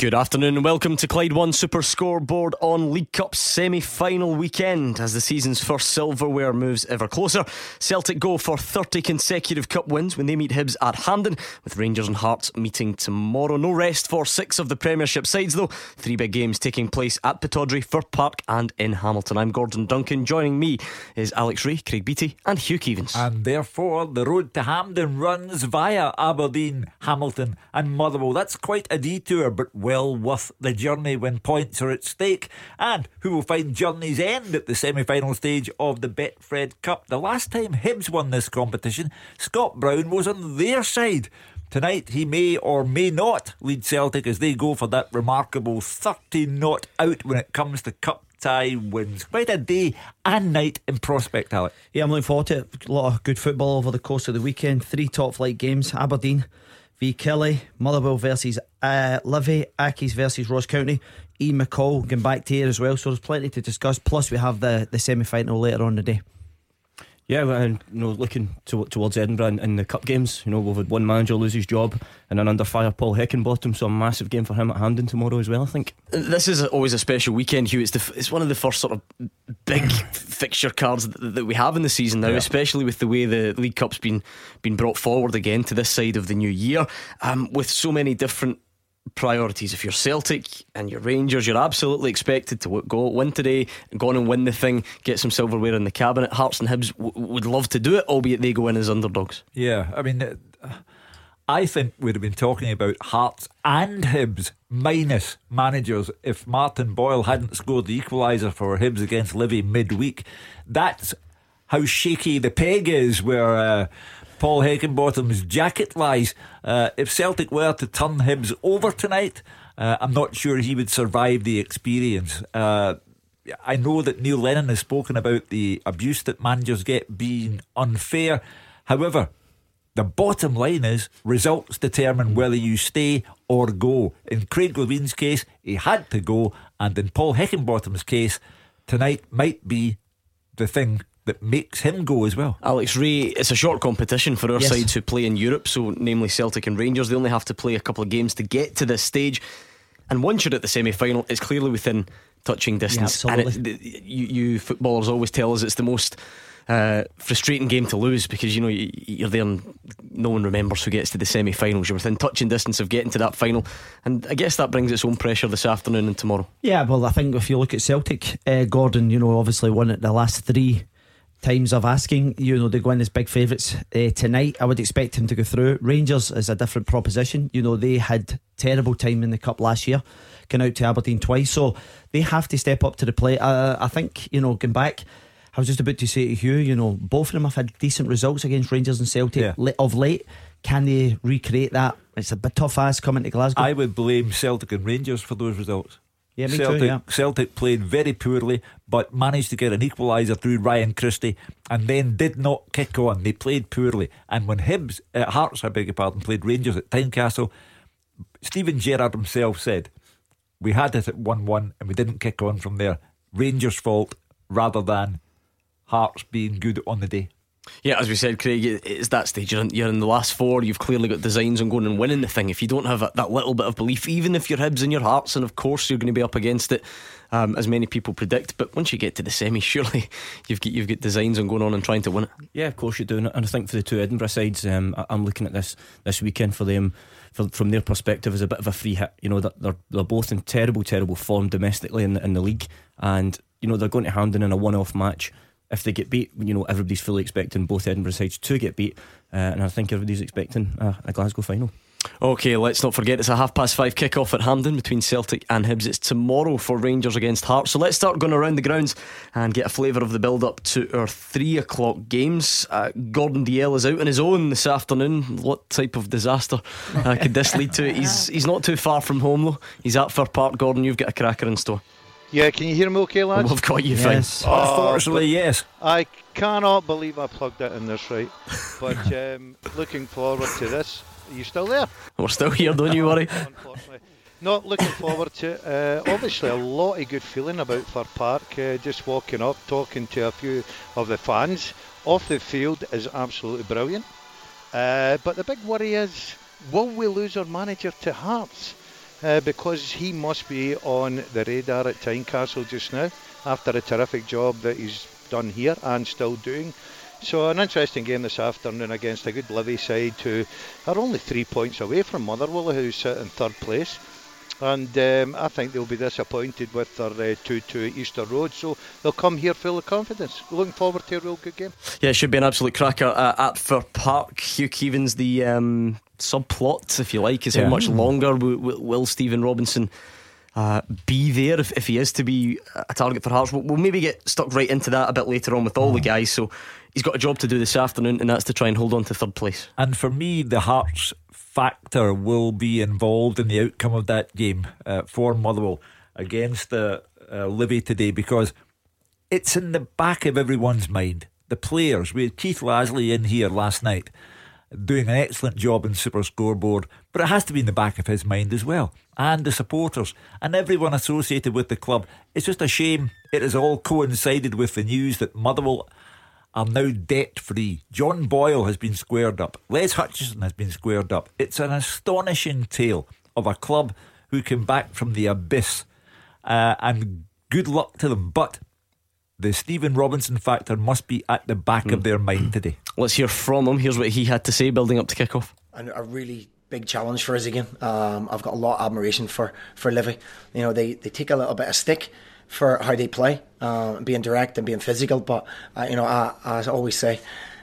Good afternoon and welcome to Clyde One Super Scoreboard on League Cup semi final weekend as the season's first silverware moves ever closer. Celtic go for 30 consecutive cup wins when they meet Hibs at Hampden, with Rangers and Hearts meeting tomorrow. No rest for six of the Premiership sides, though. Three big games taking place at Pittodrie, Fir Park, and in Hamilton. I'm Gordon Duncan. Joining me is Alex Rae, Craig Beattie, and Hugh Keevins. And therefore, the road to Hampden runs via Aberdeen, Hamilton, and Motherwell. That's quite a detour, but well worth the journey when points are at stake. And who will find journeys end at the semi final stage of the Betfred Cup? The last time Hibs won this competition, Scott Brown was on their side. Tonight, he may or may not lead Celtic as they go for that remarkable 30 not out when it comes to cup tie wins. Quite a day and night in prospect, Alec. Yeah, I'm looking forward to it. A lot of good football over the course of the weekend. Three top flight games Aberdeen v Killie, Motherwell versus uh, Livy, Accies versus Ross County, Ian McCall going back to here as well. So there's plenty to discuss. Plus, we have the, the semi final later on the day. Yeah, and you know, looking to, towards Edinburgh in, in, the cup games, you know, we've had one manager lose his job and an under fire Paul Heckingbottom, so a massive game for him at Hampden tomorrow as well. I think this is always a special weekend, Hugh. It's the, it's one of the first sort of big fixture cards that, that, we have in the season now, yeah. especially with the way the League Cup's been been brought forward again to this side of the new year, um, with so many different priorities. If you're Celtic and you're Rangers, you're absolutely expected to go win today, go on and win the thing, get some silverware in the cabinet. Hearts and Hibs w- would love to do it, albeit they go in as underdogs. Yeah, I mean, uh, I think we'd have been talking about Hearts and Hibs minus managers if Martin Boyle hadn't scored the equaliser for Hibs against Livy midweek. That's how shaky the peg is, where. Uh, Paul Heckingbottom's jacket lies. Uh, if Celtic were to turn Hibs over tonight, uh, I'm not sure he would survive the experience. Uh, I know that Neil Lennon has spoken about the abuse that managers get being unfair. However, the bottom line is results determine whether you stay or go. In Craig Levein's case, he had to go, and in Paul Heckingbottom's case, tonight might be the thing that makes him go as well. Alex Rae, it's a short competition for our yes. sides who play in Europe, so namely Celtic and Rangers. They only have to play a couple of games to get to this stage. And once you're at the semi final, it's clearly within touching distance. Yeah, and it, you, you footballers always tell us it's the most uh, frustrating game to lose because you know you're there and no one remembers who gets to the semi-finals. You're within touching distance of getting to that final, and I guess that brings its own pressure this afternoon and tomorrow. Yeah, well, I think if you look at Celtic, uh, Gordon, you know, obviously won it the last three times of asking. You know, they go in as big favourites uh, tonight. I would expect him to go through. Rangers is a different proposition. You know, they had terrible time in the cup last year, going out to Aberdeen twice, so they have to step up to the plate. Uh, I think you know, going back. I was just about to say to Hugh, you know, both of them have had decent results against Rangers and Celtic yeah. of late. Can they recreate that? It's a bit tough ass coming to Glasgow. I would blame Celtic and Rangers for those results. Yeah, me Celtic, too, yeah. Celtic played very poorly, but managed to get an equaliser through Ryan Christie, and then did not kick on. They played poorly, and when Hibs, uh, Hearts, I beg your pardon, played Rangers at Tynecastle, Steven Gerrard himself said, "We had it at one-one, and we didn't kick on from there. Rangers' fault rather than Hearts being good on the day." Yeah, as we said, Craig, it's that stage. You're in, you're in, the last four. You've clearly got designs on going and winning the thing. If you don't have that little bit of belief, even if your Hibs in your hearts, and of course you're going to be up against it, um, as many people predict. But once you get to the semi, surely you've got you've got designs on going on and trying to win it. Yeah, of course you do. And I think for the two Edinburgh sides, um, I'm looking at this this weekend for them. From their perspective, as a bit of a free hit. You know, they're they're both in terrible, terrible form domestically in in the league, and you know they're going to Hampden in a one-off match if they get beat, you know, everybody's fully expecting both Edinburgh sides to get beat, uh, and I think everybody's expecting a, a, Glasgow final. Okay, let's not forget it's a half past five kick-off at Hampden between Celtic and Hibs. It's tomorrow for Rangers against Hearts. So let's start going around the grounds and get a flavour of the build-up to our three o'clock games. Uh, Gordon Dalziel is out on his own this afternoon. What type of disaster uh, could this lead to? He's he's not too far from home though. He's at Firth Park. Gordon, you've got a cracker in store. Yeah, can you hear me okay, lads? We've got you yes. fine. Oh, Unfortunately, yes. I cannot believe I plugged it in this right. But um, looking forward to this. Are you still there? We're still here, don't you worry. Unfortunately. Not looking forward to it. Uh, obviously, a lot of good feeling about Fir Park. Uh, just walking up, talking to a few of the fans. Off the field is absolutely brilliant. Uh, but the big worry is, will we lose our manager to Hearts? Uh, because he must be on the radar at Tynecastle just now after a terrific job that he's done here and still doing. So an interesting game this afternoon against a good Livy side who are only three points away from Motherwell who sit in third place. And um, I think they'll be disappointed with their 2-2 uh, Easter Road, so they'll come here full of confidence. Looking forward to a real good game. Yeah, it should be an absolute cracker uh, at Fir Park. Hugh Keevins, the um, subplot, if you like, is yeah. how much longer will, will Stephen Robinson uh, be there if, if he is to be a target for Hearts? We'll, we'll, maybe get stuck right into that a bit later on with all the mm. guys. So he's got a job to do this afternoon, and that's to try and hold on to third place. And for me, the Hearts factor will be involved in the outcome of that game uh, for Motherwell against uh, uh, Livy today because it's in the back of everyone's mind. The players, we had Keith Lasley in here last night doing an excellent job in Super Scoreboard, but it has to be in the back of his mind as well. And the supporters and everyone associated with the club. It's just a shame it has all coincided with the news that Motherwell are now debt free. John Boyle has been squared up. Les Hutchison has been squared up. It's an astonishing tale of a club who came back from the abyss. Uh, and good luck to them. But the Stephen Robinson factor must be at the back mm. of hmm. their mind today. Let's hear from him. Here's what he had to say building up to kick off. And A really big challenge for us again. Um, I've got a lot of admiration for, for Livy. You know, they, they take a little bit of stick for how they play, uh, being direct and being physical. But uh, you know, I, I always say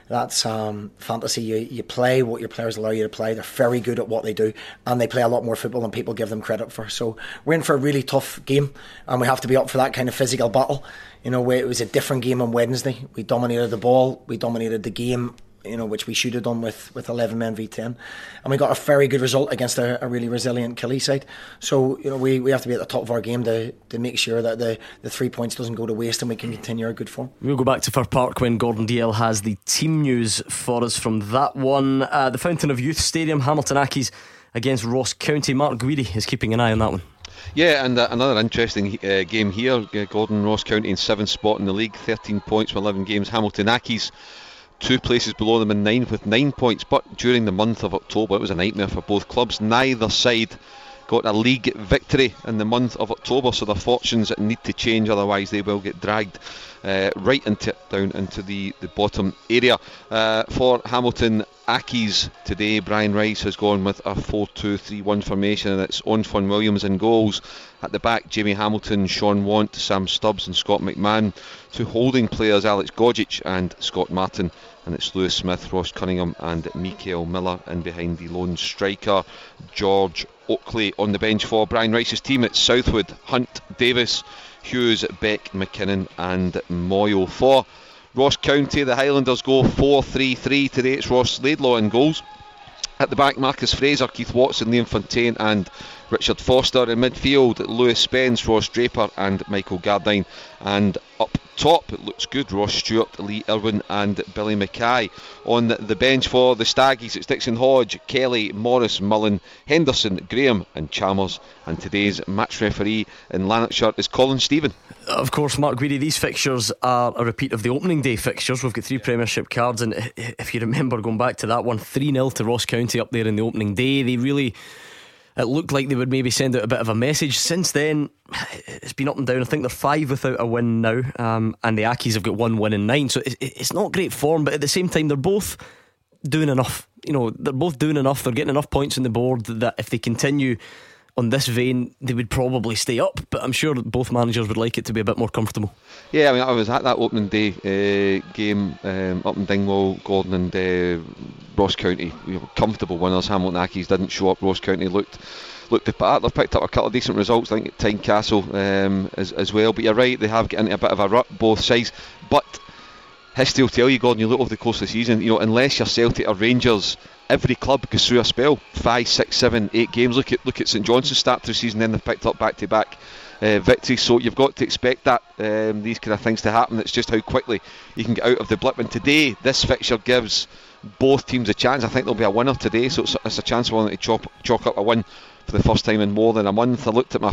that's um, fantasy. You, you play what your players allow you to play. They're very good at what they do, and they play a lot more football than people give them credit for. So we're in for a really tough game, and we have to be up for that kind of physical battle. You know, it was a different game on Wednesday. We dominated the ball, we dominated the game, you know, which we should have done with, with 11 men v10. And we got a very good result against a, a, really resilient Killie side. So, you know, we, we have to be at the top of our game to, to make sure that the, the three points doesn't go to waste and we can continue our good form. We'll go back to Fir Park when Gordon Dalziel has the team news for us from that one. Uh, the Fountain of Youth Stadium, Hamilton Accies against Ross County. Mark Guidi is keeping an eye on that one. Yeah, and uh, another interesting uh, game here. Uh, Gordon Ross County in seventh spot in the league, 13 points from 11 games. Hamilton Accies two places below them in ninth with nine points. But during the month of October, it was a nightmare for both clubs. Neither side got a league victory in the month of October, so their fortunes need to change, otherwise they will get dragged uh, right into down into the, the bottom area. Uh, for Hamilton Accies today, Brian Rice has gone with a 4-2-3-1 formation, and it's on Fon Williams in goals. At the back, Jamie Hamilton, Shaun Want, Sam Stubbs, and Scott McMann. Two holding players, Alex Gogic and Scott Martin. And it's Lewis Smith, Ross Cunningham, and Mickel Miller in behind the lone striker, George Oakley on the bench for Brian Rice's team. It's Southwood, Hunt, Davis, Hughes, Beck, McKinnon, and Moyle. For Ross County, the Highlanders go 4 3 3. Today it's Ross Laidlaw in goals. At the back, Marcus Fraser, Keith Watson, Liam Fontaine, and Richard Foster. In midfield, Lewis Spence, Ross Draper, and Michael Gardyne. And up top, it looks good. Ross Stewart, Lee Irwin, and Billy Mackay. On the bench for the Staggies, it's Dixon Hodge, Kelly, Morris, Mullen, Henderson, Graham, and Chalmers. And today's match referee in Lanarkshire is Colin Steven. Of course, Mark Guidi, these fixtures are a repeat of the opening day fixtures. We've got three Premiership cards, and if you remember going back to that one, 3 0 to Ross County up there in the opening day, they really. It looked like they would maybe send out a bit of a message. Since then, it's been up and down. I think they're five without a win now, um, and the Accies have got one win in nine. So it's not great form, but at the same time, they're both doing enough. You know, they're both doing enough. They're getting enough points on the board that if they continue on this vein, they would probably stay up. But I'm sure both managers would like it to be a bit more comfortable. Yeah, I mean, I was at that opening day uh, game um, up in Dingwall, Gordon and uh, Ross County. You know, comfortable winners. Hamilton Accies didn't show up. Ross County looked looked the part. They've picked up a couple of decent results. I think at Tynecastle um, as, as well. But you're right, they have got into a bit of a rut both sides. But history will tell you, Gordon, you look over the course of the season, you know, unless you're Celtic or Rangers every club goes through a spell. Five, six, seven, eight games. Look at look at St Johnstone's start to the season, then they've picked up back to back victories. So you've got to expect that um, these kind of things to happen. It's just how quickly you can get out of the blip. And today, this fixture gives both teams a chance. I think there'll be a winner today, so it's, it's a chance for them to chop, chalk up a win for the first time in more than a month. I looked at my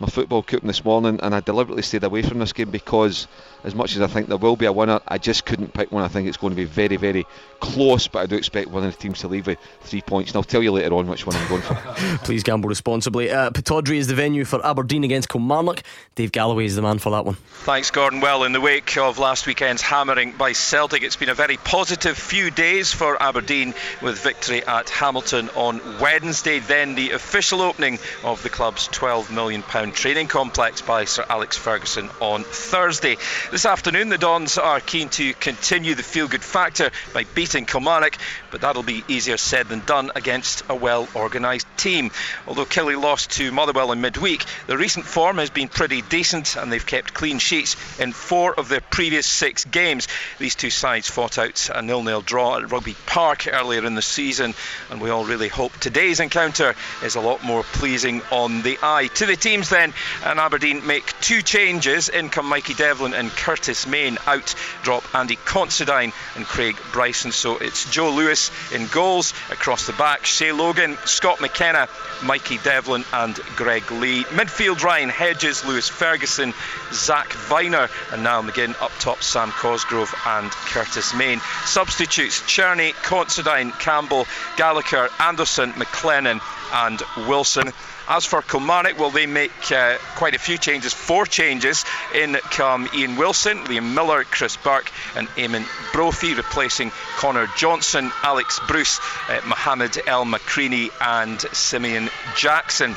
my football coupon this morning and I deliberately stayed away from this game because as much as I think there will be a winner I just couldn't pick one. I think it's going to be very very close but I do expect one of the teams to leave with three points and I'll tell you later on which one I'm going for. Please gamble responsibly. Uh, Pittodrie is the venue for Aberdeen against Kilmarnock. Dave Galloway is the man for that one. Thanks Gordon. Well in the wake of last weekend's hammering by Celtic it's been a very positive few days for Aberdeen with victory at Hamilton on Wednesday then the official opening of the club's 12 million training complex by Sir Alex Ferguson on Thursday. This afternoon, the Dons are keen to continue the feel good factor by beating Kilmarnock, but that'll be easier said than done against a well organised team. Although Killie lost to Motherwell in midweek, the recent form has been pretty decent and they've kept clean sheets in four of their previous six games. These two sides fought out a nil-nil draw at Rugby Park earlier in the season, and we all really hope today's encounter is a lot more pleasing on the eye. To the teams then, and Aberdeen make two changes. In come Mikey Devlin and Curtis Main out. Drop Andy Considine and Craig Bryson. So it's Joe Lewis in goals across the back. Shay Logan, Scott McKenna, Mikey Devlin, and Greg Leigh. Midfield Ryan Hedges, Lewis Ferguson, Zak Vyner, and Niall McGinn up top. Sam Cosgrove and Curtis Main. Substitutes Cerny, Considine, Campbell, Gallagher, Anderson, McLennan, and Wilson. As for Kilmarnock, well, they make uh, quite a few changes, four changes. In come Ian Wilson, Liam Miller, Chris Burke, and Eamon Brophy, replacing Connor Johnson, Alex Bruce, uh, Mohamed El Makrini, and Simeon Jackson.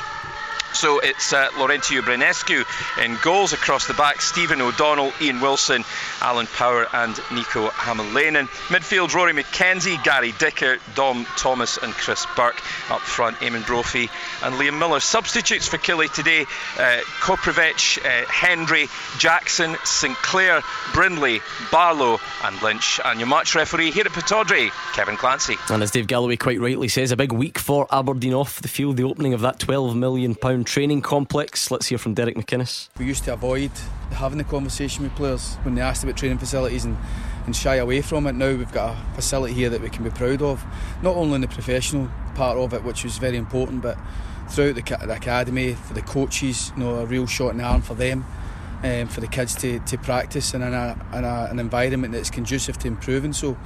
So it's uh, Laurentiu Branescu in goals across the back, Stephen O'Donnell, Ian Wilson, Alan Power, and Niko Hamalainen. Midfield, Rory McKenzie, Gary Dicker, Dom Thomas, and Chris Burke. Up front, Eamon Brophy and Liam Miller. Substitutes for Killie today uh, Koprivec, uh, Jackson, Sinclair, Brindley, Barlow, and Lynch. And your match referee here at Pittodrie, Kevin Clancy. And as Dave Galloway quite rightly says, a big week for Aberdeen off the field, the opening of that £12 million training complex. Let's hear from Derek McInnes. We used to avoid having the conversation with players when they asked about training facilities and, and shy away from it. Now we've got a facility here that we can be proud of, not only in the professional part of it, which was very important, but throughout the, the academy, for the coaches, you know, a real shot in the arm for them. Um, for the kids to, to practice in, a, in a, an environment that's conducive to improving. So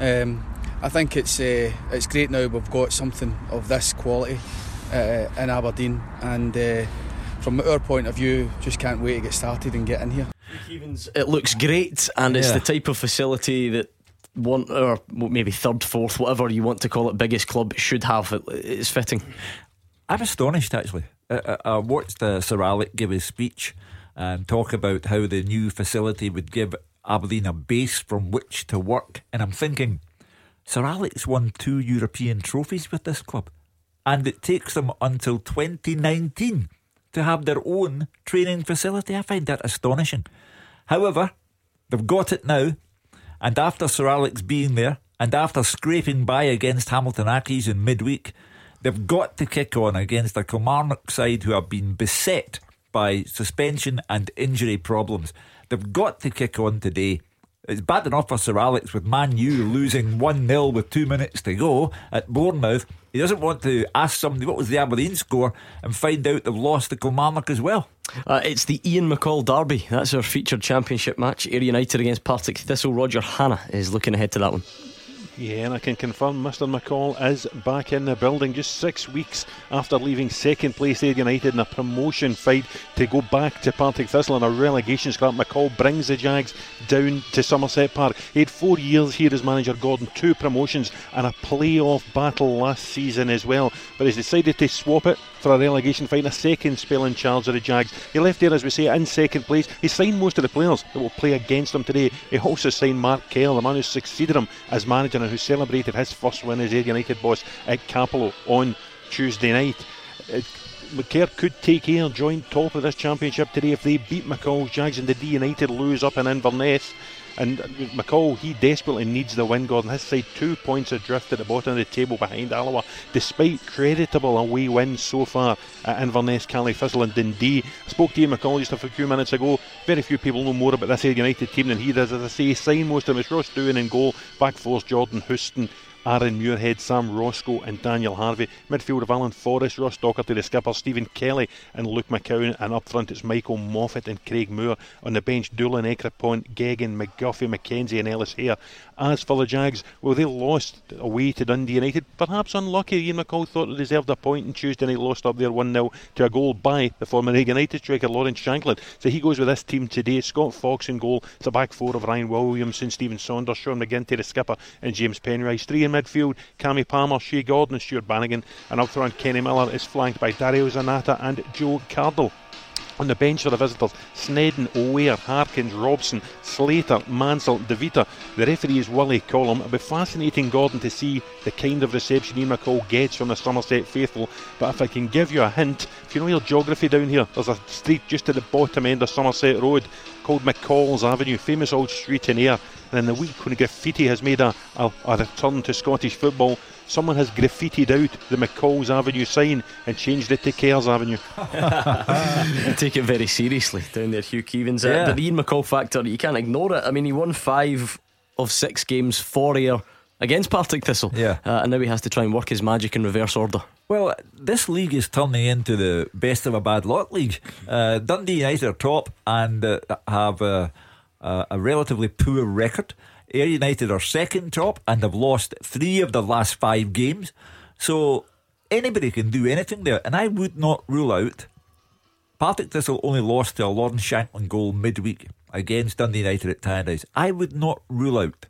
um, I think it's uh, it's great now we've got something of this quality uh, in Aberdeen, and uh, from our point of view, just can't wait to get started and get in here. It looks great, and it's yeah. the type of facility that one or maybe third, fourth, whatever you want to call it, biggest club should have. It's fitting. I'm astonished actually. I, I watched uh, Sir Alec give his speech and talk about how the new facility would give Aberdeen a base from which to work. And I'm thinking, Sir Alex won two European trophies with this club, and it takes them until 2019 to have their own training facility. I find that astonishing. However, they've got it now, and after Sir Alex being there, and after scraping by against Hamilton Accies in midweek, they've got to kick on against a Kilmarnock side who have been beset by suspension and injury problems. They've got to kick on today. It's bad enough for Sir Alex with Man U losing 1 0 with two minutes to go at Bournemouth. He doesn't want to ask somebody what was the Aberdeen score and find out they've lost to Kilmarnock as well. Uh, it's the Ian McCall Derby. That's our featured championship match. Ayr United against Partick Thistle. Roger Hannah is looking ahead to that one. Yeah, and I can confirm Mr. McCall is back in the building just six weeks after leaving second place Ayr United in a promotion fight to go back to Partick Thistle in a relegation scrap. McCall brings the Jags down to Somerset Park. He had four years here as manager Gordon, two promotions and a playoff battle last season as well. But he's decided to swap it for a relegation fight, a second spell in charge of the Jags. He left there, as we say, in second place. He signed most of the players that will play against him today. He also signed Mark Kerr, the man who succeeded him as manager who celebrated his first win as Ayr United boss at Cappielow on Tuesday night. Uh, it, McCair could take Ayr joint top of this championship today if they beat McCall Jags and the D United lose up in Inverness. And McCall, he desperately needs the win, Gordon. His side two points adrift at the bottom of the table behind Alloa, despite creditable away wins so far at Inverness, Caley Thistle, and Dundee. I spoke to Ian McCall just a few minutes ago. Very few people know more about this United team than he does. As I say, he signed most of them. It's Ross Doohan in goal, back four's Jordan Houston. Aaron Muirhead, Sam Roscoe, and Daniel Harvey. Midfield of Alan Forrest, Ross Docherty, the skipper, Stephen Kelly, and Luke McCowan. And up front, it's Michael Moffat and Craig Moore. On the bench, Doolan, Ekrapont, Geoghegan, McGuffie, McKenzie, and Ellis Hare. As for the Jags, well, they lost away to Dundee United. Perhaps unlucky. Ian McCall thought they deserved a point on Tuesday night, lost up there 1 0 to a goal by the former United striker Lawrence Shankland. So he goes with this team today. Scott Fox in goal. A back four of Ryan Williamson, Stephen Saunders, Sean McGinty, the skipper, and James Penrice. Three in midfield Cammy Palmer, Shea Gordon, and Stuart Bannigan. And up front, Kenny Miller is flanked by Dario Zanatta and Joe Cardle. On the bench for the visitors, Snedden, O'Ware, Harkins, Robson, Slater, Mansell, DeVita. The referee is Willie Collum. It'll be fascinating, Gordon, to see the kind of reception Ian McCall gets from the Somerset faithful. But if I can give you a hint, if you know your geography down here, there's a street just at the bottom end of Somerset Road called McCall's Avenue, famous old street in here. And in the week when graffiti has made a, a, a return to Scottish football, someone has graffitied out the McCall's Avenue sign and changed it to Kerr's Avenue. Take it very seriously down there, Hugh Keevins. Uh, Yeah. but the Ian McCall factor, you can't ignore it. I mean, he won five of six games for Ayr against Partick Thistle. Yeah. Uh, and now he has to try and work his magic in reverse order. Well, this league is turning into the best of a bad lot league. Uh, Dundee United are top and uh, have uh, a relatively poor record. Ayr United are second top and have lost three of the last five games. So anybody can do anything there. And I would not rule out. Partick Thistle only lost to a Lawrence Shankland goal midweek against Dundee United at Tannadice. I would not rule out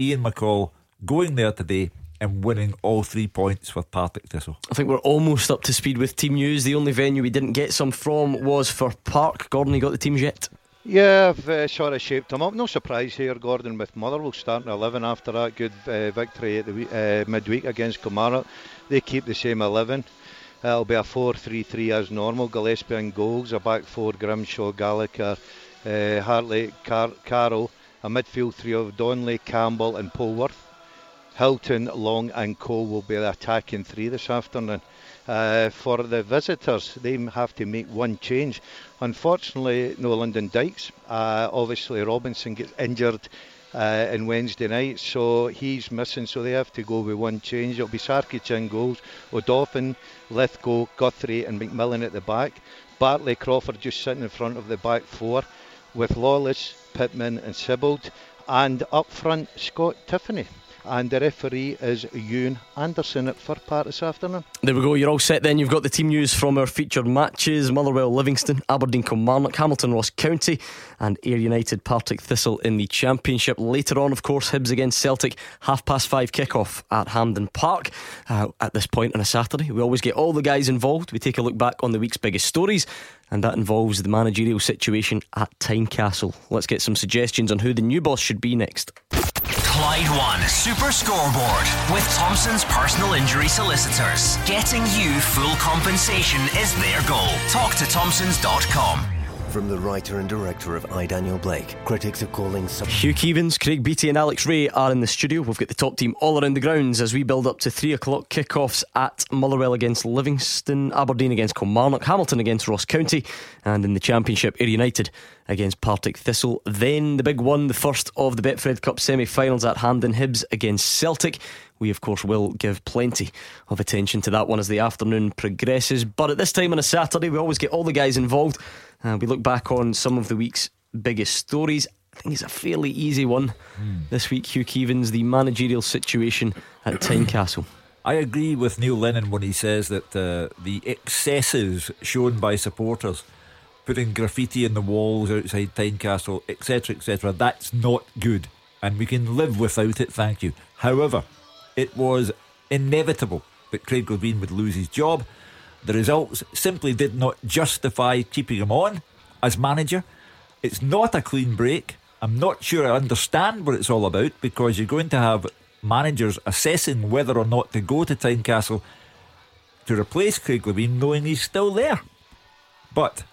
Ian McCall going there today and winning all three points for Partick Thistle. I think we're almost up to speed with team news. The only venue we didn't get some from was Fir Park. Gordon, you got the teams yet? Yeah, I've uh, sort of shaped them up. No surprise here, Gordon, with Motherwell starting 11 after that good uh, victory at the we- uh, midweek against Kilmarnock. They keep the same 11. Uh, it'll be a 4-3-3 as normal. Gillespie and goals, a back four, Grimshaw, Gallagher, uh, Hartley, Car- Carroll, a midfield three of Donnelly, Campbell and Polworth. Hylton, Long and Cole will be the attacking three this afternoon. Uh, for the visitors, they have to make one change. Unfortunately, no Lyndon Dykes. Uh, obviously, Robinson gets injured uh, in Wednesday night, so he's missing. So they have to go with one change. It'll be Sarkic in goals, Odoffin, Lithgow, Guthrie, and McMillan at the back. Bartley, Crawford just sitting in front of the back four, with Lawless, Pittman, and Sibbald, and up front Scott Tiffoney. And the referee is Ewan Anderson at Fir Park this afternoon. There we go. You're all set then. You've got the team news from our featured matches Motherwell Livingston, Aberdeen Kilmarnock, Hamilton Ross County, and Ayr United Partick Thistle in the Championship. Later on, of course, Hibs against Celtic, half past five kickoff at Hampden Park. Uh, at this point on a Saturday, we always get all the guys involved. We take a look back on the week's biggest stories, and that involves the managerial situation at Tynecastle. Let's get some suggestions on who the new boss should be next. Clyde One Super Scoreboard with Thompson's personal injury solicitors. Getting you full compensation is their goal. Talk to Thompsons.com. From the writer and director of I, Daniel Blake, critics are calling sub- Hugh Keevins, Craig Beattie, and Alex Rae are in the studio. We've got the top team all around the grounds as we build up to three o'clock kickoffs at Motherwell against Livingston, Aberdeen against Kilmarnock, Hamilton against Ross County, and in the Championship, Ayr United against Partick Thistle. Then the big one, the first of the Betfred Cup semi finals at Hampden Hibs against Celtic. We, of course, will give plenty of attention to that one as the afternoon progresses. But at this time on a Saturday, we always get all the guys involved. Uh, we look back on some of the week's biggest stories. I think it's a fairly easy one this week. Hugh Keevins, the managerial situation at Tynecastle. I agree with Neil Lennon when he says that uh, the excesses shown by supporters, putting graffiti in the walls outside Tynecastle, etc., etc., that's not good. And we can live without it, thank you. However, it was inevitable that Craig Levein would lose his job. The results simply did not justify keeping him on as manager. It's not a clean break. I'm not sure I understand what it's all about because you're going to have managers assessing whether or not to go to Tynecastle to replace Craig Levein, knowing he's still there. But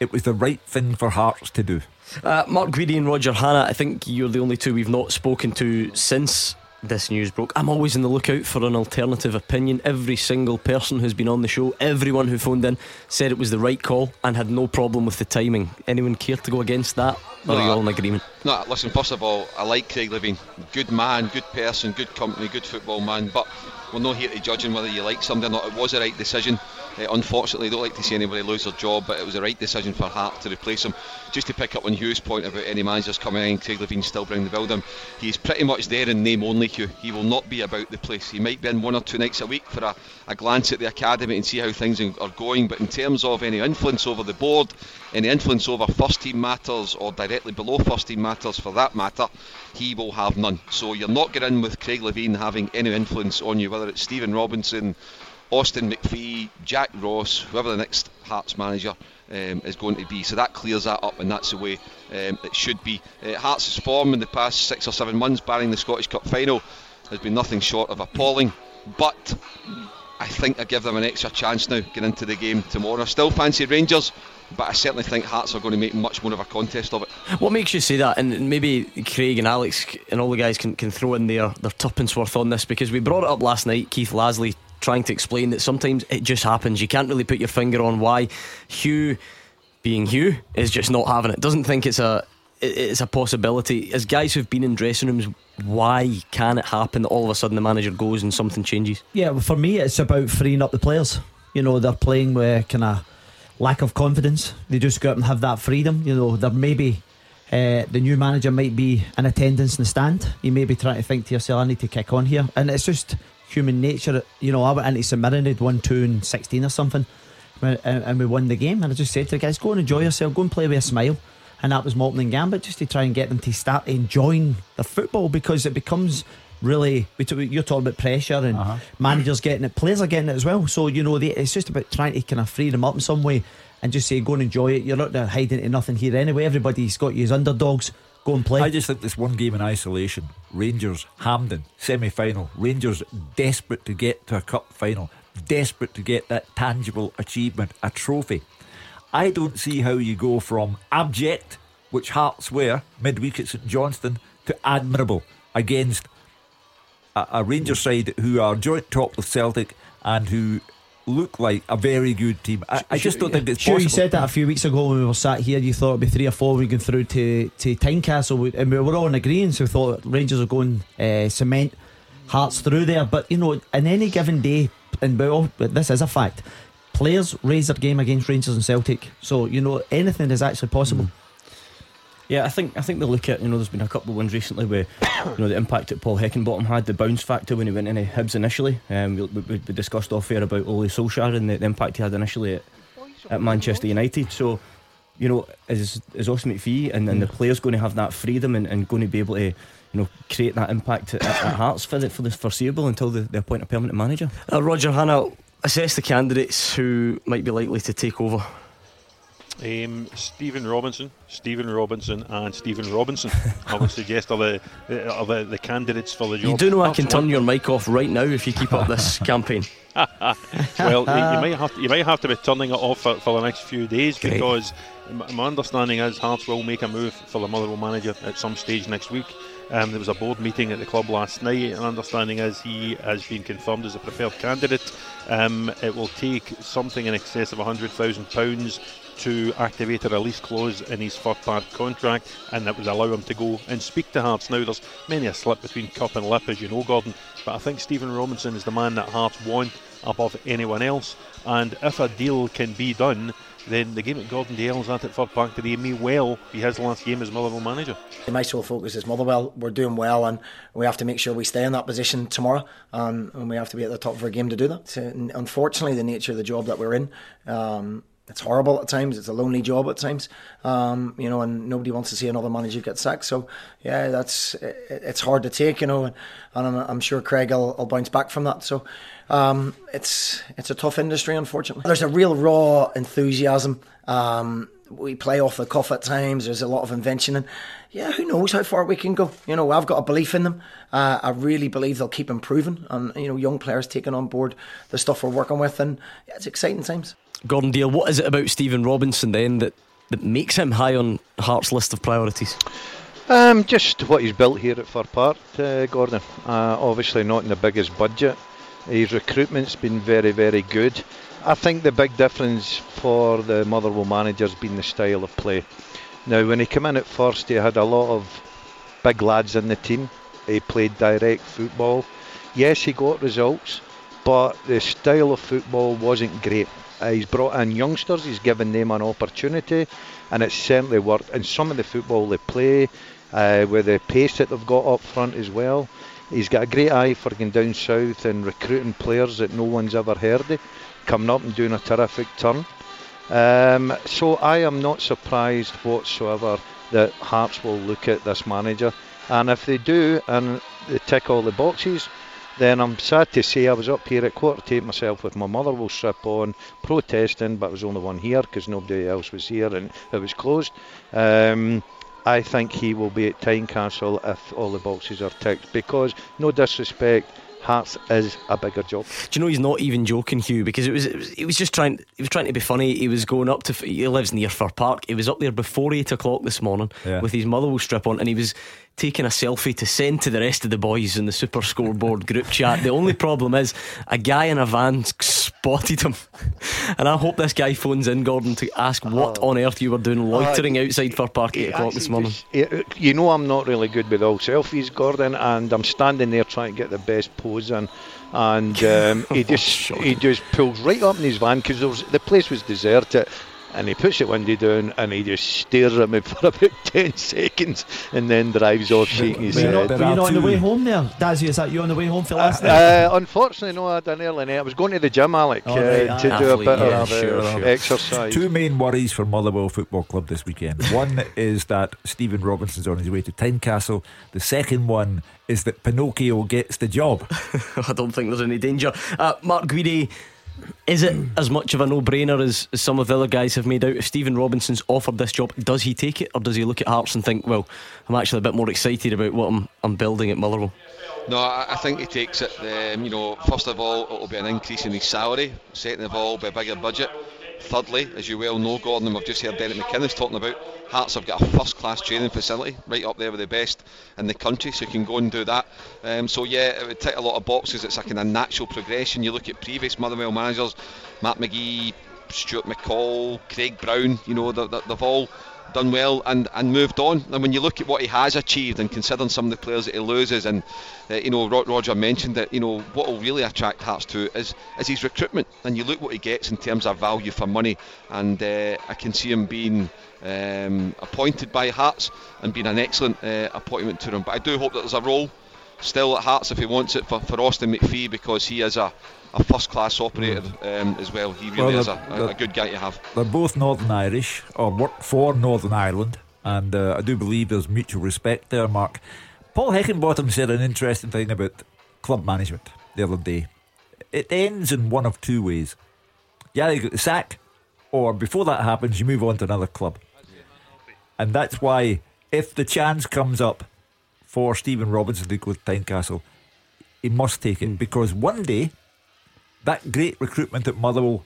it was the right thing for Hearts to do. Uh, Mark Guidi and Roger Hannah, I think you're the only two we've not spoken to since this news broke. I'm always on the lookout for an alternative opinion. Every single person who's been on the show, everyone who phoned in, said it was the right call and had no problem with the timing. Anyone care to go against that? Or are you all in agreement? No, listen. First of all, I like Craig Levein. Good man, good person, good company, good football man. But we're not here to judge him whether you like somebody or not. It was the right decision. Uh, unfortunately, I don't like to see anybody lose their job, but it was the right decision for Hart to replace him. Just to pick up on Hugh's point about any managers coming in, Craig Levein still bringing the building. He's pretty much there in name only, Hugh. He will not be about the place. He might be in one or two nights a week for a, a glance at the academy and see how things are going. But in terms of any influence over the board, any influence over first team matters or directly below first team matters for that matter, he will have none. So you're not getting in with Craig Levein having any influence on you, whether it's Stephen Robinson, Austin McPhee, Jack Ross, whoever the next Hearts manager um, is going to be. So that clears that up, and that's the way um, it should be. Uh, Hearts' form in the past six or seven months, barring the Scottish Cup final, has been nothing short of appalling. But I think I give them an extra chance now getting into the game tomorrow. I still fancy Rangers, but I certainly think Hearts are going to make much more of a contest of it. What makes you say that? And maybe Craig and Alex and all the guys can, can throw in their, their tuppence worth on this because we brought it up last night. Keith Lasley trying to explain that sometimes it just happens. You can't really put your finger on why Hugh, being Hugh, is just not having it. Doesn't think it's a it's a possibility. As guys who've been in dressing rooms, why can it happen that all of a sudden the manager goes and something changes? Yeah, well, for me, it's about freeing up the players. You know, they're playing with kind of lack of confidence. They just go out and have that freedom. You know, there maybe uh, the new manager might be in attendance in the stand. You may be trying to think to yourself, I need to kick on here. And it's just human nature. You know, I went into St Mirren, they'd won 2 and 16 or something, and we won the game. And I just said to the guys, go and enjoy yourself, go and play with a smile. And that was my and gambit, just to try and get them to start enjoying the football because it becomes really you're talking about pressure and uh-huh. managers getting it players are getting it as well so you know they, it's just about trying to kind of free them up in some way and just say go and enjoy it you're not hiding into nothing here anyway everybody's got you as underdogs go and play. I just think this one game in isolation Rangers Hampden, semi final Rangers desperate to get to a cup final desperate to get that tangible achievement a trophy. I don't see how you go from abject, which Hearts were midweek at St Johnstone, to admirable against a, a Rangers side who are joint top with Celtic and who look like a very good team. I, I just don't think it's sure, possible. you said that a few weeks ago when we were sat here. You thought it'd be three or four we going through to to Tynecastle, and we were all in agreement. So we thought Rangers are going uh, cement Hearts through there. But you know, in any given day, and well, this is a fact players raise their game against Rangers and Celtic. So you know anything is actually possible. Mm. Yeah, I think I think they look at you know there's been a couple of ones recently where you know the impact that Paul Heckingbottom had, the bounce factor when he went into Hibs initially. Um, we, we, we discussed off air about Ole Solskjaer and the, the impact he had initially at, at Manchester United. So you know is is Austin McPhee and, and the players going to have that freedom and, and going to be able to you know, create that impact at, at Hearts for the, for the foreseeable until they, they appoint a permanent manager. Uh, Roger Hannah, assess the candidates who might be likely to take over. Um, Stephen Robinson, Stephen Robinson, and Stephen Robinson. I would suggest are the, are the the candidates for the job. You do know I can turn your mic off right now if you keep up this campaign. well, you, might have to, you might have to be turning it off for, for the next few days Great. because my understanding is Hearts will make a move for the Motherwell manager at some stage next week. Um, there was a board meeting at the club last night, and understanding is he has been confirmed as a preferred candidate. Um, it will take something in excess of £100,000 to activate a release clause in his third part contract, and that would allow him to go and speak to Hearts. Now, there's many a slip between cup and lip, as you know, Gordon, but I think Stephen Robinson is the man that Hearts want above anyone else, and if a deal can be done, then the game at Gordon Dalziel's at it Fir Park today may well be his last game as Motherwell manager. My sole focus is Motherwell. We're doing well and we have to make sure we stay in that position tomorrow and, and we have to be at the top of our game to do that. So, unfortunately, the nature of the job that we're in, um, it's horrible at times. It's a lonely job at times, um, you know, and nobody wants to see another manager get sacked. So, yeah, that's it, it's hard to take, you know, and, and I'm, I'm, sure Craig will, will, bounce back from that. So, um, it's it's a tough industry, unfortunately. There's a real raw enthusiasm. Um, we play off the cuff at times. There's a lot of invention, and yeah, who knows how far we can go? You know, I've got a belief in them. Uh, I really believe they'll keep improving, and you know, young players taking on board the stuff we're working with, and yeah, it's exciting times. Gordon Dalziel, what is it about Stephen Robinson then that, that makes him high on Hearts' list of priorities? Um, just what he's built here at Fir Park, uh, Gordon. Uh, obviously not in the biggest budget. His recruitment's been very, very good. I think the big difference for the Motherwell manager's been the style of play. Now, when he came in at first, he had a lot of big lads in the team. He played direct football. Yes, he got results, but the style of football wasn't great. Uh, he's brought in youngsters, he's given them an opportunity, and it's certainly worked. And some of the football they play, uh, with the pace that they've got up front as well, he's got a great eye for going down south and recruiting players that no one's ever heard of, coming up and doing a terrific turn. Um, so I am not surprised whatsoever that Hearts will look at this manager, and if they do and they tick all the boxes, then I'm sad to say I was up here at quarter to eight myself with my Motherwell strip on, protesting, but I was only one here because nobody else was here and it was closed. Um, I think he will be at Tynecastle if all the boxes are ticked because, no disrespect, Hearts is a bigger job. Do you know he's not even joking, Hugh? Because it was, it was he was just trying he was trying to be funny. He was going up to he lives near Fir Park. He was up there before eight o'clock this morning Yeah. with his Motherwell strip on, and he was taking a selfie to send to the rest of the boys in the Super Scoreboard group chat. The only problem is a guy in a van spotted him, and I hope this guy phones in Gordon to ask what on earth you were doing loitering outside Fir Park eight o'clock this morning. Yeah, You know I'm not really good with all selfies, Gordon, and I'm standing there trying to get the best pose in, and um, he just he just pulls right up in his van because the place was deserted. And he puts the window down and he just stares at me for about 10 seconds and then drives off shaking his Were you head. not, were you not on the way home there? Dazzy, is that you on the way home for last night? Uh, unfortunately, no, I didn't early night. I was going to the gym, Alec, Oh, uh, right, to aye. do a Athlete, bit yeah, of uh, sure, sure. exercise. Two main worries for Motherwell Football Club this weekend. One is that Stephen Robinson's on his way to Tynecastle. The second one is that Pinocchio gets the job. I don't think there's any danger. Uh, Mark Guidi, is it as much of a no brainer as, as some of the other guys have made out? If Stephen Robinson's offered this job, does he take it or does he look at Hearts and think, well, I'm actually a bit more excited about what I'm, I'm building at Motherwell? No, I think he takes it. Um, you know, first of all, it'll be an increase in his salary. Second of all, be a bigger budget. Thirdly, as you well know, Gordon, we've just heard Derek McInnes talking about, Hearts have got a first-class training facility right up there with the best in the country, so you can go and do that. Um, so yeah, it would tick a lot of boxes. It's a kind of natural progression. You look at previous Motherwell managers, Mark McGhee, Stuart McCall, Craig Brown. You know, they- they- they've all done well and, and moved on. And when you look at what he has achieved and considering some of the players that he loses, and uh, you know, Roger mentioned that you know what will really attract Hearts to is is his recruitment. And you look what he gets in terms of value for money, and uh, I can see him being um, appointed by Hearts and being an excellent uh, appointment to him. But I do hope that there's a role still at Hearts if he wants it for, for Austin McPhee because he is a, a first class operator um, as well. He really Well, is a, a, a good guy to have. They're both Northern Irish, or work for Northern Ireland, and uh, I do believe there's mutual respect there, Mark. Paul Heckingbottom said an interesting thing about club management the other day. It ends in one of two ways. Yeah, you get the sack, or before that happens, you move on to another club. And that's why, if the chance comes up for Stephen Robinson to go to Tynecastle, he must take it because one day that great recruitment at Motherwell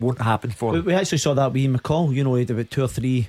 won't happen for We, him. we actually saw that with Ian McCall. You know, he had about two or three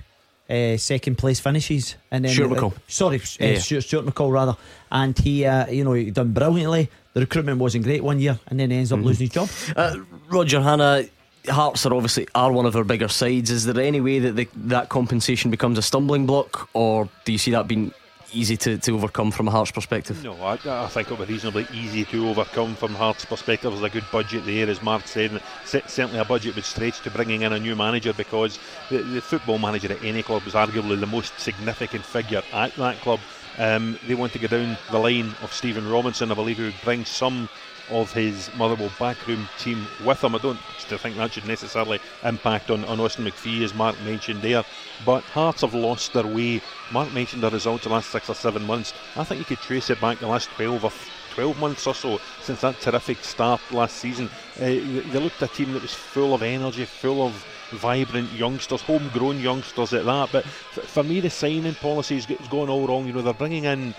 uh, second place finishes, and then Stuart uh, McCall. sorry, Yeah, uh. Stuart, Stuart McCall rather, and he, uh, you know, he done brilliantly. The recruitment wasn't great one year, and then he ends up Mm-hmm. losing his job. Uh, Roger Hannah, Hearts are obviously are one of our bigger sides. Is there any way that the, that compensation becomes a stumbling block, or do you see that being easy to, to overcome from a Hearts perspective? No, I, I think it'll be reasonably easy to overcome from Hearts' perspective. There's a good budget there, as Mark said. Certainly, a budget would stretch to bringing in a new manager because the, the football manager at any club was arguably the most significant figure at that club. Um, they want to go down the line of Stephen Robinson. I believe would bring some of his Motherwell backroom team with him. I don't still think that should necessarily impact on, on Austin McPhee, as Mark mentioned there. But Hearts have lost their way. Mark mentioned the results the last six or seven months. I think you could trace it back the last 12 or 12 months or so since that terrific start last season. Uh, they looked a team that was full of energy, full of vibrant youngsters, homegrown youngsters at that. But for me, the signing policy is going all wrong. You know, they're bringing in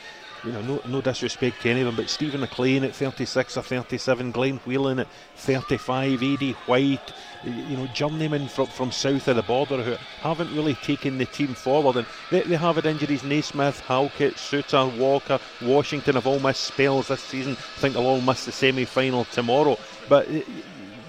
you know, no, no disrespect to any of them, but Stephen McLean at 36 or 37, Glenn Whelan at 35, Eddie White, you know, journeymen from, from south of the border who haven't really taken the team forward. And they, they have had injuries Naismith, Halkett, Souttar, Walker, Washington have all missed spells this season. I think they'll all miss the semi final tomorrow. But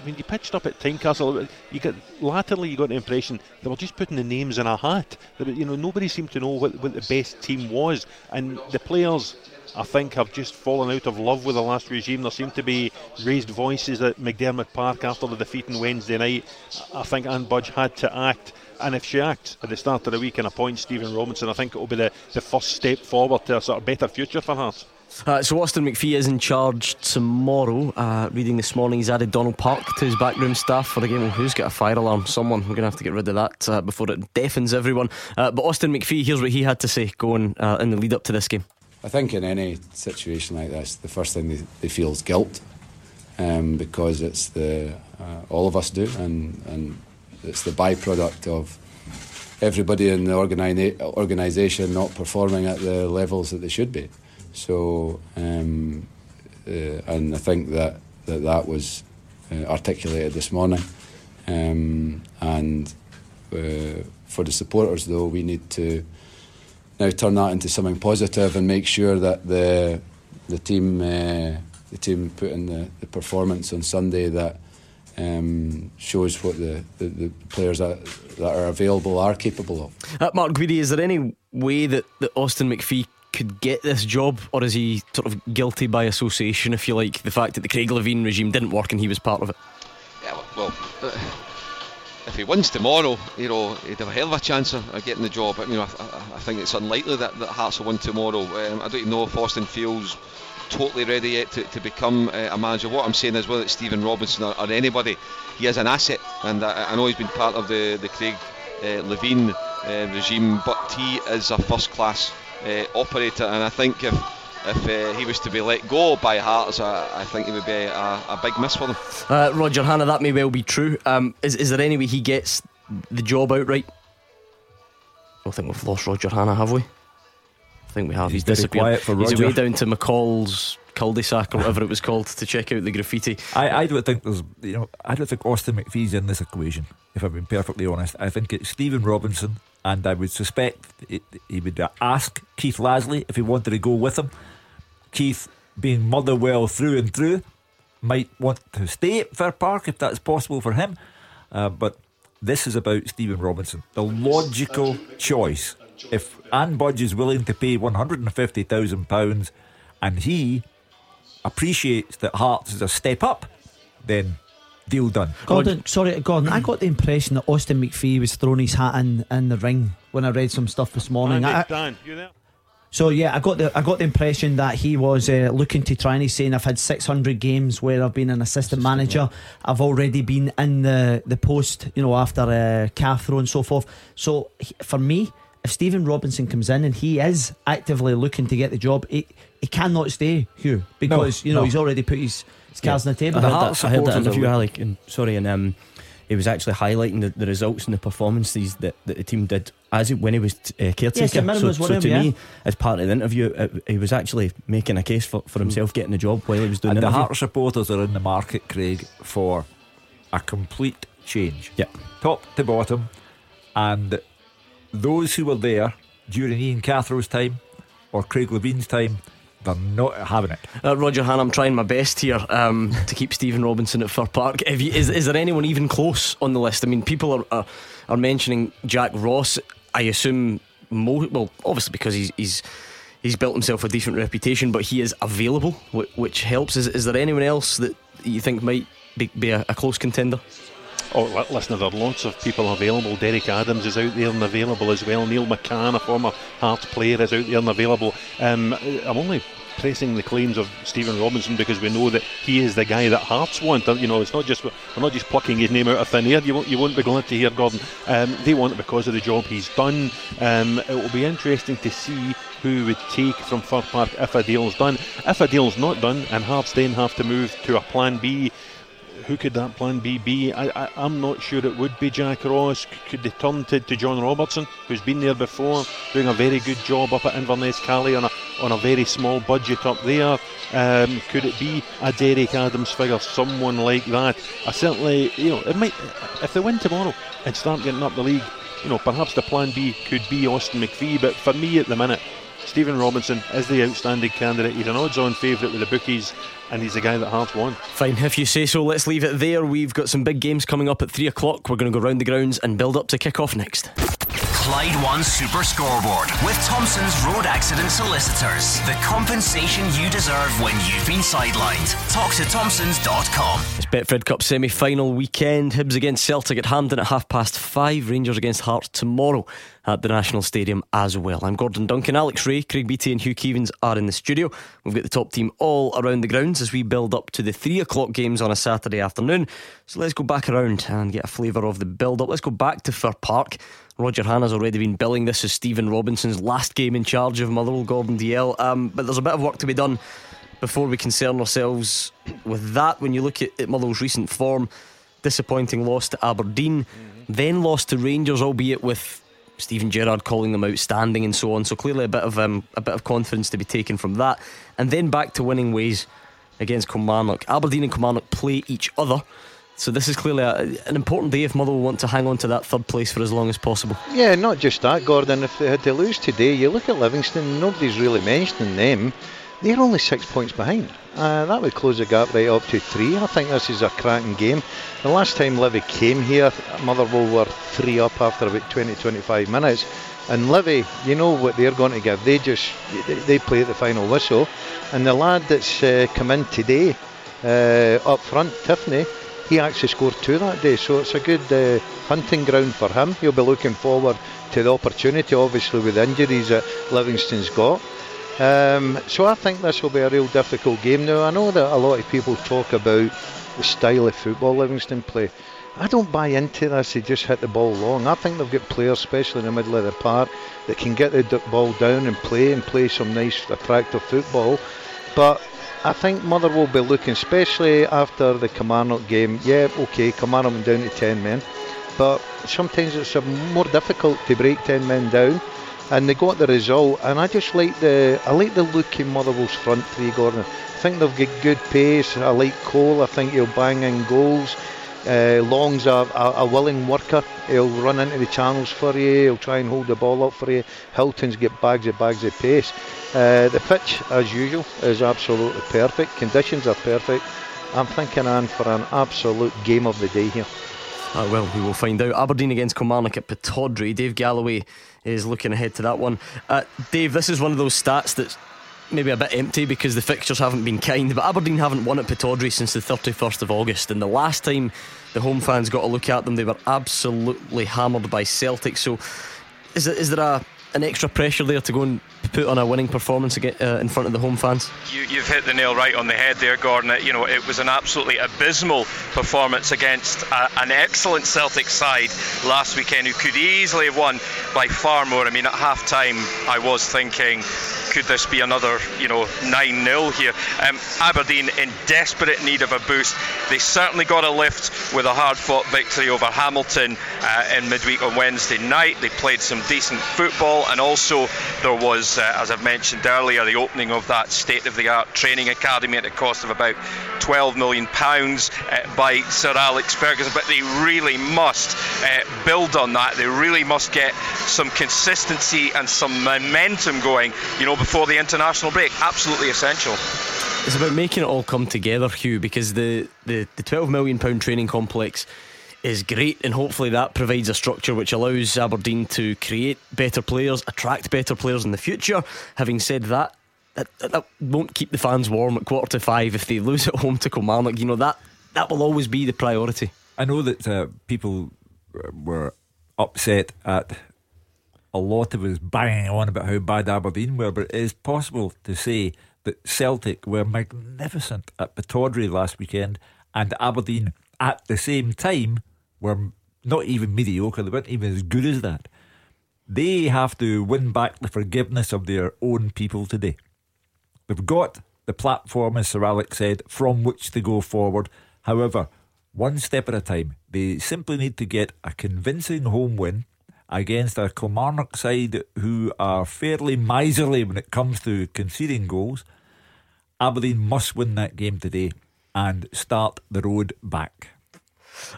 when you pitched up at Tynecastle, you got latterly you got the impression they were just putting the names in a hat. You know, nobody seemed to know what, what the best team was, and the players. I think have just fallen out of love with the last regime. There seemed to be raised voices at McDiarmid Park after the defeat on Wednesday night. I think Anne Budge had to act, and if she acts at the start of the week and appoints Stephen Robinson, I think it will be the, the first step forward to a sort of better future for Hearts. Uh, so Austin McPhee is in charge tomorrow. Uh, reading this morning, he's added Donald Park to his backroom staff for the game. Well, who's got a fire alarm? Someone. We're going to have to get rid of that uh, before it deafens everyone. Uh, but Austin McPhee, here's what he had to say going uh, in the lead up to this game. I think in any situation like this, the first thing they, they feel is guilt, um, because it's the uh, all of us do, and and it's the byproduct of everybody in the organi- organisation not performing at the levels that they should be. So, um, uh, and I think that that, that was uh, articulated this morning. Um, and uh, for the supporters, though, we need to now turn that into something positive and make sure that the the team uh, the team put in the, the performance on Sunday that um, shows what the, the, the, players that, that are available are capable of. Uh, Mark Guidi, is there any way that, that Austin McPhee could get this job, or is he sort of guilty by association, if you like, the fact that the Craig Levein regime didn't work and he was part of it? Yeah, well, uh, if he wins tomorrow, you know, he'd have a hell of a chance of, getting the job. I mean, I, I, think it's unlikely that, that Hearts will win tomorrow. Um, I don't even know if Austin feels totally ready yet to, to become uh, a manager. What I'm saying is, whether it's Stephen Robinson or, or anybody, he is an asset, and I, I, know he's been part of the the Craig uh, Levein uh, regime, but he is a first class uh, operator, and I think if if uh, he was to be let go by Hearts, I, I think it would be a, a, big miss for them. Uh, Roger Hannah, that may well be true. Um, is, is there any way he gets the job outright? I don't think we've lost Roger Hannah, have we? I think we have. He's, He's disappeared. For Roger. He's away down to McCall's cul-de-sac or whatever it was called to check out the graffiti. I, I don't think there's, you know, I don't think Austin McPhee's in this equation. If I'm being perfectly honest, I think it's Stephen Robinson and I would suspect he would ask Keith Lasley if he wanted to go with him. Keith, being Motherwell through and through, might want to stay at Fir Park if that's possible for him. Uh, but this is about Stephen Robinson. The logical choice. If Anne Budge is willing to pay £150,000 and he appreciates that Hearts is a step up, then deal done. Gordon, sorry, Gordon, I got the impression that Austin McPhee was throwing his hat in, in the ring when I read some stuff this morning. I, Dan, you there? So yeah, I got the I got the impression that he was uh, looking to try and he's saying I've had 600 games where I've been an assistant manager. I've already been in the the post, you know, after uh, Cathro and so forth. So for me, if Stephen Robinson comes in and he is actively looking to get the job, he, he cannot stay, Hugh, because no, you know no. he's already put his his cards yeah. on the table. I heard that, I heard that interview, Alec, and sorry, and um, he was actually highlighting the, the results and the performances that, that the team did as when he was uh, caretaker. Yes, so, so him, to yeah. me, as part of the interview, it, he was actually making a case for, for himself getting the job while he was doing and the, the Hearts supporters are in the market, Craig, for a complete change. Yeah, top to bottom, and those who were there during Ian Cathro's time or Craig Levein's time they're not having it. Uh, Roger Han, I'm trying my best here um, to keep Stephen Robinson at Fir Park. You, is, is there anyone even close on the list? I mean, people are are, are mentioning Jack Ross. I assume, mo- well, obviously because he's, he's he's built himself a decent reputation, but he is available, which helps. Is, is there anyone else that you think might be, be a, a close contender? Oh, listen, there are lots of people available. Derek Adams is out there and available as well. Neil McCann, a former Hearts player, is out there and available. Um, I'm only pressing the claims of Stephen Robinson because we know that he is the guy that Hearts want. You know, it's not just we're not just plucking his name out of thin air. You won't, you won't be glad to hear Gordon. Um, they want it because of the job he's done. Um, it will be interesting to see who would take from Fir Park if a deal's done. If a deal's not done and Hearts then have to move to a plan B who could that plan B be? I, I, am not sure it would be Jack Ross. Could they turn to, to John Robertson, who's been there before, doing a very good job up at Inverness Caley on a, on a very small budget up there? Um, could it be a Derek Adams figure, someone like that? I certainly, you know, it might, if they win tomorrow and start getting up the league, you know, perhaps the plan B could be Austin McPhee, but for me at the minute, Stephen Robinson is the outstanding candidate. He's an odds on favourite with the bookies, and he's the guy that Hearts want. Fine, if you say so, let's leave it there. We've got some big games coming up at 3 o'clock. We're going to go round the grounds and build up to kick off next. Clyde One Super Scoreboard with Thompson's Road Accident Solicitors. The compensation you deserve when you've been sidelined. Talk to Thompsons.com. It's Betfred Cup semi final weekend. Hibs against Celtic at Hampden at half past five. Rangers against Hearts tomorrow at the National Stadium as well. I'm Gordon Duncan, Alex Rae, Craig Beattie, and Hugh Keevins are in the studio. We've got the top team all around the grounds as we build up to the three o'clock games on a Saturday afternoon. So let's go back around and get a flavour of the build up. Let's go back to Fir Park. Roger Hannah's already been billing this as Stephen Robinson's last game in charge of Motherwell Gordon Dalziel. Um, but there's a bit of work to be done before we concern ourselves with that. When you look at, at Motherwell's recent form, disappointing loss to Aberdeen, mm-hmm. then lost to Rangers, albeit with Steven Gerrard calling them outstanding and so on. So clearly a bit of um, a bit of confidence to be taken from that, and then back to winning ways against Kilmarnock. Aberdeen and Kilmarnock play each other. So this is clearly a, an important day if Motherwell want to hang on to that third place for as long as possible. Yeah, not just that, Gordon. If they had to lose today, you look at Livingston. Nobody's really mentioning them. They're only six points behind. Uh, that would close the gap right up to three. I think this is a cracking game. The last time Livy came here, Motherwell were three up after about 20 25 minutes. And Livy, you know what they're going to give. They just they play at the final whistle. And the lad that's uh, come in today, uh, up front, Tiffoney, he actually scored two that day, so it's a good uh, hunting ground for him. He'll be looking forward to the opportunity, obviously, with injuries that Livingston's got. Um, so I think this will be a real difficult game now. I know that a lot of people talk about the style of football Livingston play. I don't buy into this. They just hit the ball long. I think they've got players, especially in the middle of the park, that can get the ball down and play and play some nice, attractive football. But I think Motherwell be looking, especially after the Kilmarnock game. Yeah, okay, Kilmarnock went down to 10 men, but sometimes it's more difficult to break 10 men down. And they got the result, and I just like the I like the look in Motherwell's front three, Gordon. I think they've got good pace. I like Cole. I think he'll bang in goals. Uh, Long's a, a, a, willing worker. He'll run into the channels for you. He'll try and hold the ball up for you. Hylton's get bags of bags of pace. Uh, the pitch, as usual, is absolutely perfect. Conditions are perfect. I'm thinking on for an absolute game of the day here. Uh, well, we will find out. Aberdeen against Kilmarnock at Pittodrie. Dave Galloway is looking ahead to that one. Uh, Dave, this is one of those stats that's maybe a bit empty because the fixtures haven't been kind, but Aberdeen haven't won at Pittodrie since the 31st of August, and the last time the home fans got a look at them, they were absolutely hammered by Celtic. So, is, is there a an extra pressure there to go and put on a winning performance uh, in front of the home fans? You, have hit the nail right on the head there, Gordon. You know, it was an absolutely abysmal performance against a, an excellent Celtic side last weekend who could easily have won by far more. I mean, at half time, I was thinking, could this be another, you know, 9 0 here? Um, Aberdeen in desperate need of a boost. They certainly got a lift with a hard fought victory over Hamilton uh, in midweek on Wednesday night. They played some decent football, and also there was, uh, as I've mentioned earlier, the opening of that state of the art training academy at a cost of about £12 million uh, by Sir Alex Ferguson. But they really must uh, build on that. They really must get some consistency and some momentum going, you know, before the international break. Absolutely essential. It's about making it all come together, Hugh, because the, the, the £12 million training complex is great, and hopefully that provides a structure which allows Aberdeen to create better players, attract better players in the future. Having said that, that, that won't keep the fans warm at quarter to five if they lose at home to Kilmarnock. You know that that will always be the priority. I know that uh, people were upset at a lot of us banging on about how bad Aberdeen were, but it is possible to say that Celtic were magnificent at Pittodrie last weekend, and Aberdeen at the same time were not even mediocre. They weren't even as good as that. They have to win back the forgiveness of their own people today. They've got the platform, as Sir Alex said, from which to go forward. However, one step at a time. They simply need to get a convincing home win against a Kilmarnock side who are fairly miserly when it comes to conceding goals. Aberdeen must win that game today and start the road back.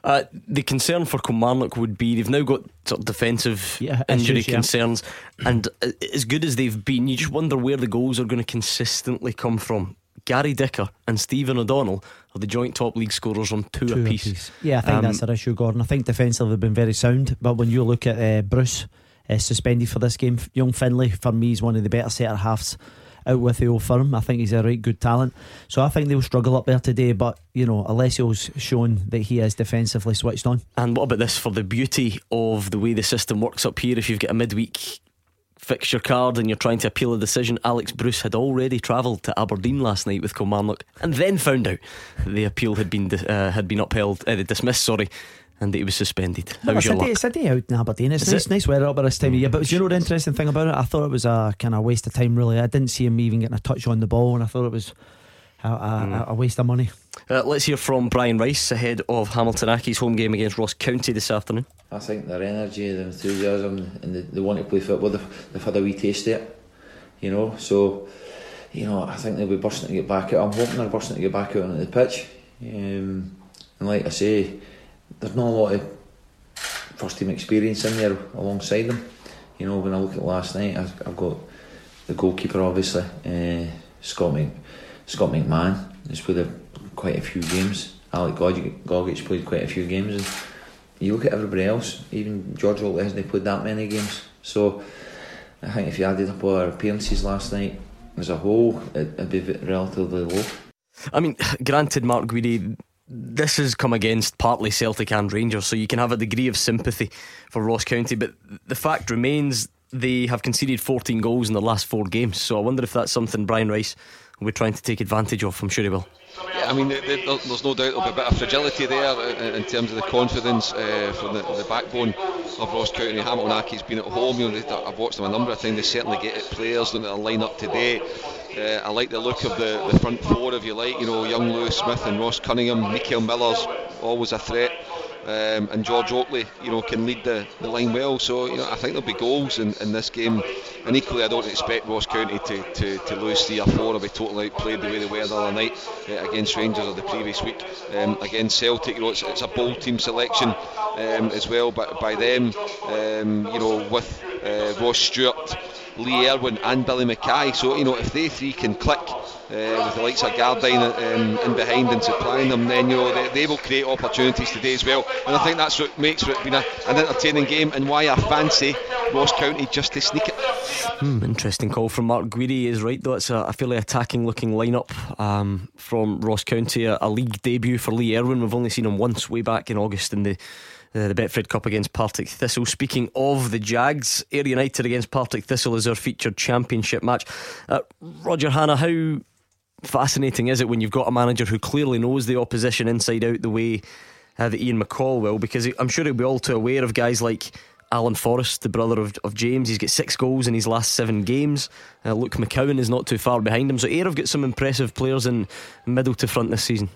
Uh, the concern for Kilmarnock would be they've now got sort of defensive Yeah, injury issues, yeah. concerns, and uh, as good as they've been, you just wonder where the goals are going to consistently come from. Gary Dicker and Stephen O'Donnell are the joint top league scorers on two, Two apiece. apiece. Yeah, I think Um, that's their issue, Gordon. I think defensively they've been very sound, but when you look at uh, Bruce uh, suspended for this game, young Findlay for me is one of the better centre halves out with the old firm. I think he's a right good talent, so I think they'll struggle up there today. But you know, Alessio's shown that he is defensively switched on. And what about this for the beauty of the way the system works up here? If you've got a midweek fixture card and you're trying to appeal a decision, Alex Bruce had already travelled to Aberdeen last night with Kilmarnock and then found out the appeal had been uh, had been upheld, uh, dismissed, sorry, and that he was suspended. No, How's it's, your a luck? day, it's a day out in Aberdeen. It's Is nice, it? nice weather up at this time of year. But do you know the interesting thing about it? I thought it was a kind of waste of time. Really, I didn't see him even getting a touch on the ball, and I thought it was a, a, Mm. a waste of money. Uh, let's hear from Brian Rice ahead of Hamilton Accies home game against Ross County this afternoon. I think their energy, their enthusiasm, and they, they want to play football. They've, they've had a wee taste of it, you know. So, you know, I think they'll be bursting to get back out. I'm hoping they're bursting to get back out onto the pitch. Um, and like I say, there's not a lot of first team experience in there alongside them. You know, when I look at last night, I've, I've got the goalkeeper, obviously, uh, Scott, Mc, Scott McMahon. He's played a, quite a few games. Alec Gogic, played quite a few games. And you look at everybody else, even George Oakley hasn't played that many games. So I think if you added up all our appearances last night as a whole, it, it'd be relatively low. I mean, granted, Mark Guidi, this has come against partly Celtic and Rangers, so you can have a degree of sympathy for Ross County, but the fact remains they have conceded 14 goals in the last four games. So I wonder if that's something Brian Rice be trying to take advantage of. I'm sure he will. Yeah, I mean, there- there- there's no doubt there'll be a bit of fragility there in, in terms of the confidence uh, from the, the backbone of Ross County. Hamilton Accies been at home. You know, I've watched them a number of times. They certainly get it players are line up today. Uh, I like the look of the, the front four, if you like. You know, young Lewis Smith and Ross Cunningham. Mickel Miller's always a threat. Um, and George Oakley, you know, can lead the, the line well. So, you know, I think there'll be goals in, in this game. And equally, I don't expect Ross County to, to, to lose three or four or be totally outplayed the way they were the other night uh, against Rangers or the previous week um, against Celtic. You know, it's, it's a bold team selection um, as well, but by them, um, you know, with uh, Ross Stewart, Lee Erwin, and Billy Mackay. So, you know, if they three can click. Uh, with the likes of Gardyne um, in behind and supplying them, then you know they, they will create opportunities today as well. And I think that's what makes it been a, an entertaining game, and why I fancy Ross County just to sneak it. Hmm, interesting call from Mark Guidi. Is right though. It's a, a fairly attacking looking lineup um, from Ross County. A, a league debut for Lee Erwin. We've only seen him once way back in August in the. Uh, the Betfred Cup against Partick Thistle. Speaking of the Jags, Ayr United against Partick Thistle is our featured championship match. Uh, Roger Hannah, how fascinating is it when you've got a manager who clearly knows the opposition inside out the way uh, that Ian McCall will? Because I'm sure he'll be all too aware of guys like Alan Forrest, the brother of, of James. He's got six goals in his last seven games. Uh, Luke McCowan is not too far behind him. So Ayr have got some impressive players in middle to front this season.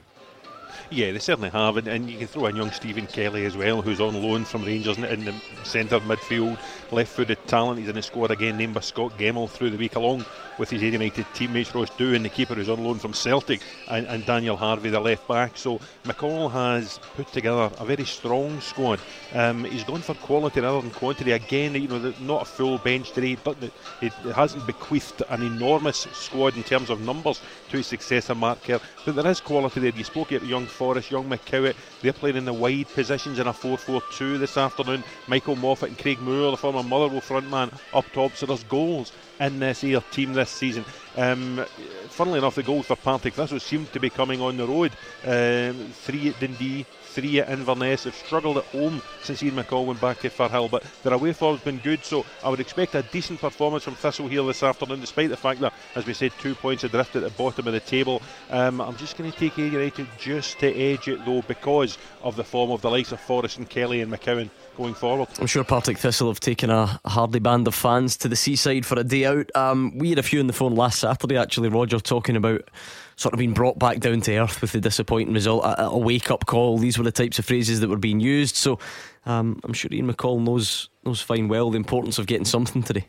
Yeah, they certainly have, and, and you can throw in young Stephen Kelly as well, who's on loan from Rangers in, in the centre of midfield, left-footed talent. He's in the squad again, named by Scot Gemmill through the week, along with his United teammates Ross Doohan, the keeper who's on loan from Celtic, and, and Daniel Harvey, the left back. So McCall has put together a very strong squad. Um, he's gone for quality rather than quantity. Again, you know, not a full bench today. but it, it hasn't bequeathed an enormous squad in terms of numbers to his successor Mark Kerr, but there is quality there. You spoke about young Forrest, young McCowan. They're playing in the wide positions in a 4-4-2 this afternoon. Michael Moffat and Craig Moore, the former Motherwell frontman, up top. So there's goals in this Ayr team this season. Um, funnily enough, the goals for Partick Thistle seem to be coming on the road. Um, three at Dundee, three at Inverness. They've struggled at home since Ian McCall went back to Firhill, but their away form's been good. So I would expect a decent performance from Thistle here this afternoon, despite the fact that, as we said, two points adrift at the bottom of the table. Um, I'm just going to take Ayr United just to edge it though, because of the form of the likes of Forrest and Kelly and McCowan going forward. I'm sure Partick Thistle have taken a hardly band of fans to the seaside for a day out. Um, we had a few on the phone last Saturday, actually, Roger, talking about sort of being brought back down to earth with the disappointing result, a, a wake up call. These were the types of phrases that were being used. So um, I'm sure Ian McCall knows knows fine well the importance of getting something today.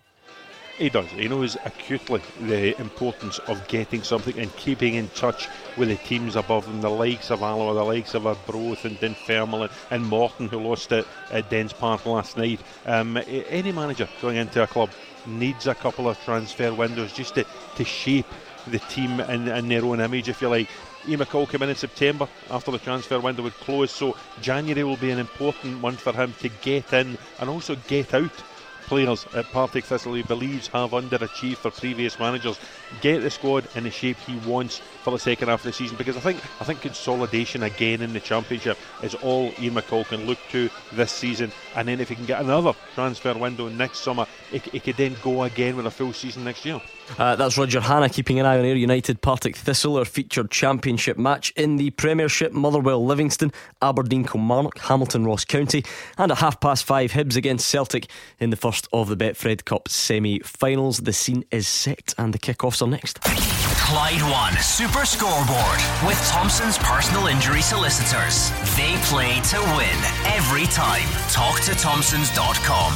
He does. He knows acutely the importance of getting something and keeping in touch with the teams above them, the likes of Alloa, the likes of Arbroath and Dunfermline and Morton, who lost at, at Dens Park last night. Um, any manager going into a club needs a couple of transfer windows just to, to shape the team in, in their own image, if you like. Ian McCall came in in September after the transfer window would close, so January will be an important one for him to get in and also get out players at Partick Thistle he believes have underachieved for previous managers get the squad in the shape he wants for the second half of the season because I think I think consolidation again in the championship is all Ian McCall can look to this season and then if he can get another transfer window next summer he, could then go again with a full season next year uh, that's Roger Hannah keeping an eye on Ayr United Partick Thistle, our featured championship match in the Premiership. Motherwell Livingston, Aberdeen Kilmarnock, Hamilton Ross County, and at half past five, Hibs against Celtic in the first of the Betfred Cup semi finals. The scene is set and the kick-offs are next. Clyde One Super Scoreboard with Thompson's personal injury solicitors. They play to win every time. Talk to Thompsons.com.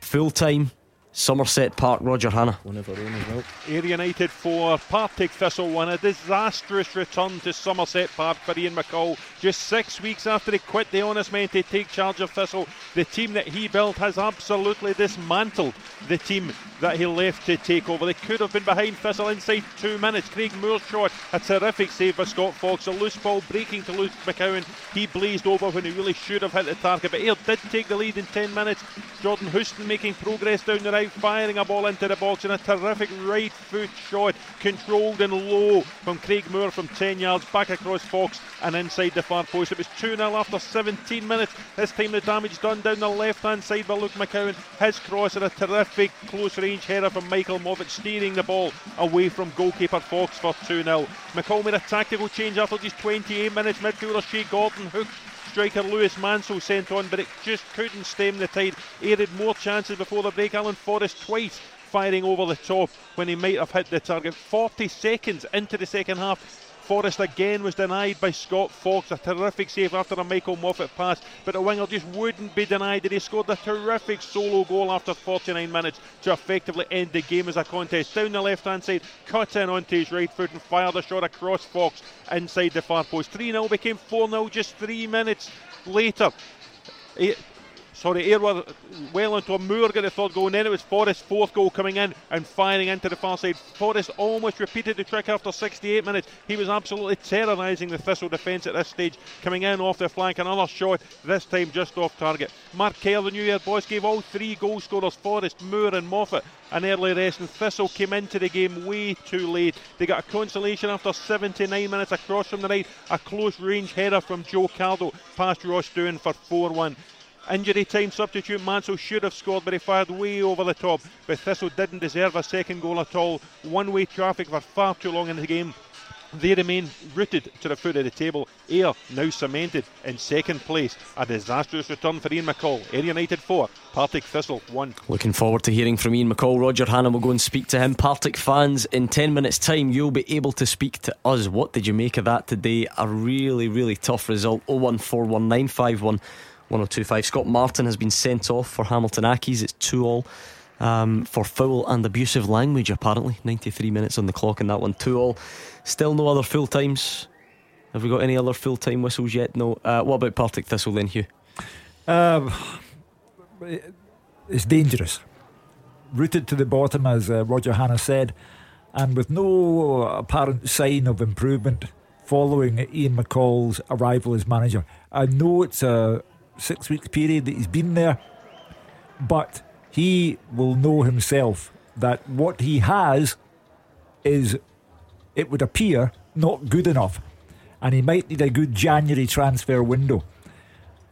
Full time Somerset Park, Roger Hannah. One of our own as well. Ayr United 4, Partick Thistle 1. A disastrous return to Somerset Park for Ian McCall. Just six weeks after he quit the honest men to take charge of Thistle, the team that he built has absolutely dismantled the team that he left to take over. They could have been behind Thistle inside two minutes. Craig Moore's shot, a terrific save by Scott Fox. A loose ball breaking to Luke McCowan. He blazed over when he really should have hit the target. But Ayr did take the lead in 10 minutes. Jordan Houston making progress down the right firing a ball into the box and a terrific right foot shot, controlled and low from Craig Moore from 10 yards back across Fox and inside the far post. It was 2 0 after 17 minutes. This time the damage done down the left hand side by Luke McCowan. His cross and a terrific close range header from Michael Moffat, steering the ball away from goalkeeper Fox for 2 0. McCall made a tactical change after just 28 minutes. Midfielder Shea Gordon hooked striker Lewis Mansell sent on, but it just couldn't stem the tide. Had more chances before the break. Alan Forrest twice firing over the top when he might have hit the target. 40 seconds into the second half, Forrest again was denied by Scott Fox. A terrific save after a Michael Moffat pass, but the winger just wouldn't be denied. And he scored a terrific solo goal after 49 minutes to effectively end the game as a contest. Down the left hand side, cut in onto his right foot and fired a shot across Fox inside the far post. 3 0 became 4 0 just three minutes later. Sorry, Ayr were well into a Moore got the third goal, and then it was Forrest's fourth goal coming in and firing into the far side. Forrest almost repeated the trick after 68 minutes. He was absolutely terrorising the Thistle defence at this stage, coming in off the flank. Another shot, this time just off target. Mark Kerr, the New Year boys, gave all three goal scorers, Forrest, Moore, and Moffat, an early rest, and Thistle came into the game way too late. They got a consolation after 79 minutes across from the right, a close range header from Joe Cardle past Ross Doohan for 4 1. Injury time substitute Mansell should have scored, but he fired way over the top. But Thistle didn't deserve a second goal at all. One way traffic for far too long in the game. They remain rooted to the foot of the table. Ayr now cemented in second place. A disastrous return for Ian McCall. Ayr United 4, Partick Thistle 1. Looking forward to hearing from Ian McCall. Roger Hannah will go and speak to him. Partick fans, in 10 minutes' time, you'll be able to speak to us. What did you make of that today? A really, really tough result 0141951. 1025. Scott Martin has been sent off for Hamilton Accies. It's 2 all um, for foul and abusive language, apparently. 93 minutes on the clock in that one. 2 all. Still no other full times. Have we got any other full time whistles yet? No. Uh, what about Partick Thistle then, Hugh? Um, it's dangerous. Rooted to the bottom, as uh, Roger Hannah said, and with no apparent sign of improvement following Ian McCall's arrival as manager. I know it's a six week period that he's been there, but he will know himself that what he has is, it would appear, not good enough. And he might need a good January transfer window.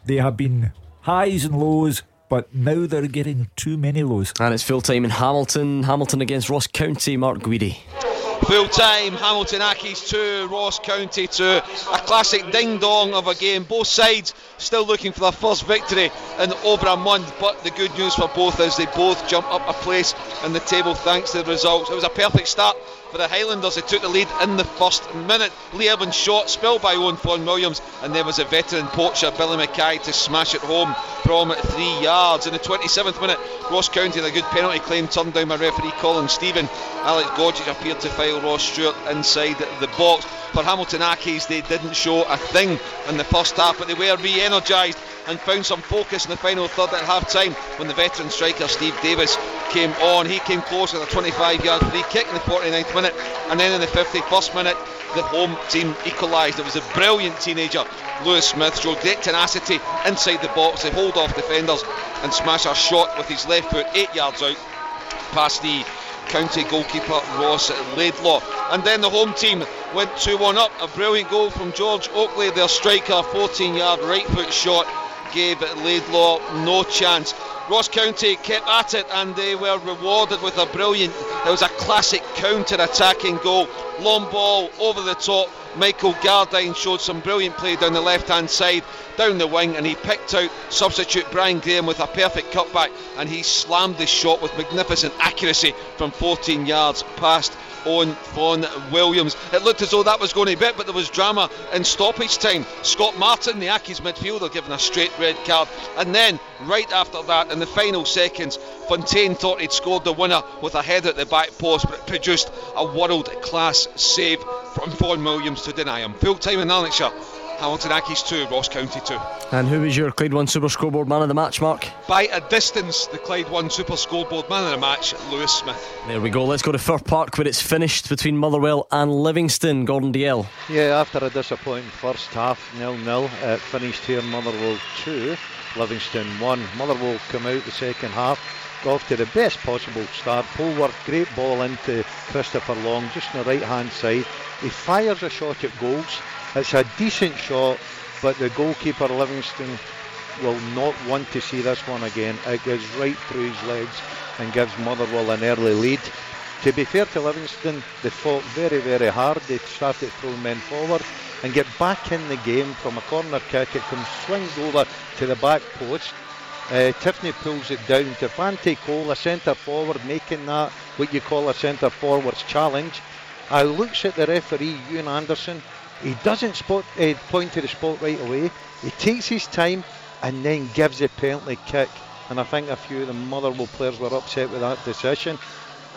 They have been highs and lows, but now they're getting too many lows. And it's full time in Hamilton. Hamilton against Ross County. Mark Guidi. Full time, Hamilton Accies 2, Ross County 2. A classic ding dong of a game. Both sides still looking for their first victory in over a month, but the good news for both is they both jump up a place in the table thanks to the results. It was a perfect start for the Highlanders. They took the lead in the first minute. Lee Evans shot, spilled by Owain Fon Williams, and there was a veteran poacher, Billy Mackay, to smash it home from three yards. In the 27th minute, Ross County had a good penalty claim turned down by referee Colin Steven. Alex Gogic appeared to file Ross Stewart inside the box. For Hamilton Accies, they didn't show a thing in the first half, but they were re energised and found some focus in the final third at half time when the veteran striker Steve Davis came on. He came close with a 25 yard free kick in the 49th minute, and then in the 51st minute, the home team equalised. It was a brilliant teenager, Lewis Smith, showed great tenacity inside the box to hold off defenders and smash a shot with his left foot eight yards out past the county goalkeeper Ross Laidlaw. And then the home team went 2 1 up. A brilliant goal from George Oakley, their striker, 14 yard right foot shot gave Laidlaw no chance. Ross County kept at it and they were rewarded with a brilliant, it was a classic counter attacking goal. Long ball over the top. Michael Gardyne showed some brilliant play down the left hand side, down the wing, and he picked out substitute Brian Graham with a perfect cutback and he slammed the shot with magnificent accuracy from 14 yards past Owain Fon Williams. It looked as though that was going to be it, but there was drama in stoppage time. Scott Martin, the Accies midfielder, given a straight red card. And then, right after that, in the final seconds, Fontaine thought he'd scored the winner with a header at the back post, but it produced a world class save from Fon Williams to deny him. Full time in Lanarkshire. Hamilton Accies 2, Ross County 2. And who was your Clyde 1 Super Scoreboard man of the match, Mark? By a distance, the Clyde 1 Super Scoreboard man of the match, Lewis Smith. There we go. Let's go to Fir Park where it's finished between Motherwell and Livingston. Gordon Dalziel. Yeah, after a disappointing first half, nil nil, it finished here Motherwell 2, Livingston 1. Motherwell come out the second half got off to the best possible start. Polworth, great ball into Christopher Long, just on the right hand side. He fires a shot at goals. It's a decent shot, but the goalkeeper Livingston will not want to see this one again. It goes right through his legs and gives Motherwell an early lead. To be fair to Livingston, they fought very, very hard. They started throwing men forward and get back in the game from a corner kick. It comes swings over to the back post. Uh, Tiffoney pulls it down to Fante Cole, a centre forward, making that what you call a centre forward's challenge. I looks at the referee, Euan Anderson, he doesn't spot, uh, point to the spot right away. He takes his time and then gives a penalty kick. And I think a few of the Motherwell players were upset with that decision.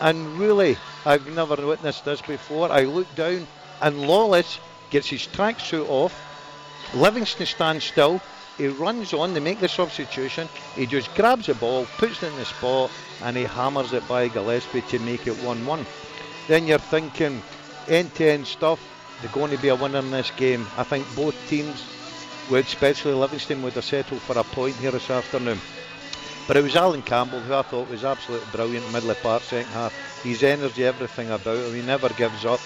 And really, I've never witnessed this before. I look down and Lawless gets his tracksuit off. Livingston stands still. He runs on, they make the substitution. He just grabs the ball, puts it in the spot, and he hammers it by Gillespie to make it 1 1. Then you're thinking end to end stuff they're going to be a winner in this game. I think both teams, would, especially Livingston, would have settled for a point here this afternoon. But it was Allan Campbell who I thought was absolutely brilliant middle of part second half. His energy, everything about him, he never gives up.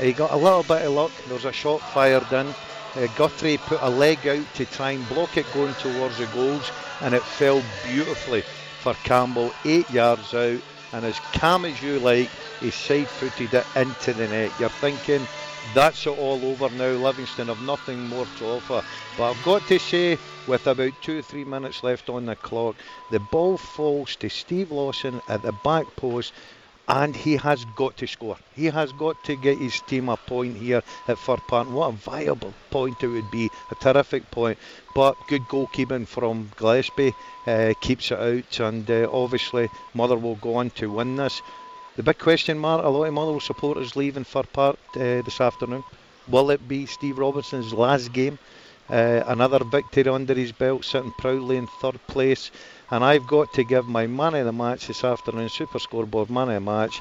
He got a little bit of luck. There was a shot fired in. Uh, Guthrie put a leg out to try and block it going towards the goals, and it fell beautifully for Campbell, eight yards out. And as calm as you like, he side footed it into the net. You're thinking that's it all over now. Livingston have nothing more to offer. But I've got to say, with about two or three minutes left on the clock, the ball falls to Steve Lawson at the back post. And he has got to score. He has got to get his team a point here at Fir Park. What a viable point it would be. A terrific point. But good goalkeeping from Gillespie uh, keeps it out. And uh, obviously, Motherwell go on to win this. The big question mark, a lot of Motherwell supporters leaving Fir Park uh, this afternoon. Will it be Steve Robertson's last game? Uh, another victory under his belt, sitting proudly in third place. And I've got to give my man of the match this afternoon, Super Scoreboard man of the match,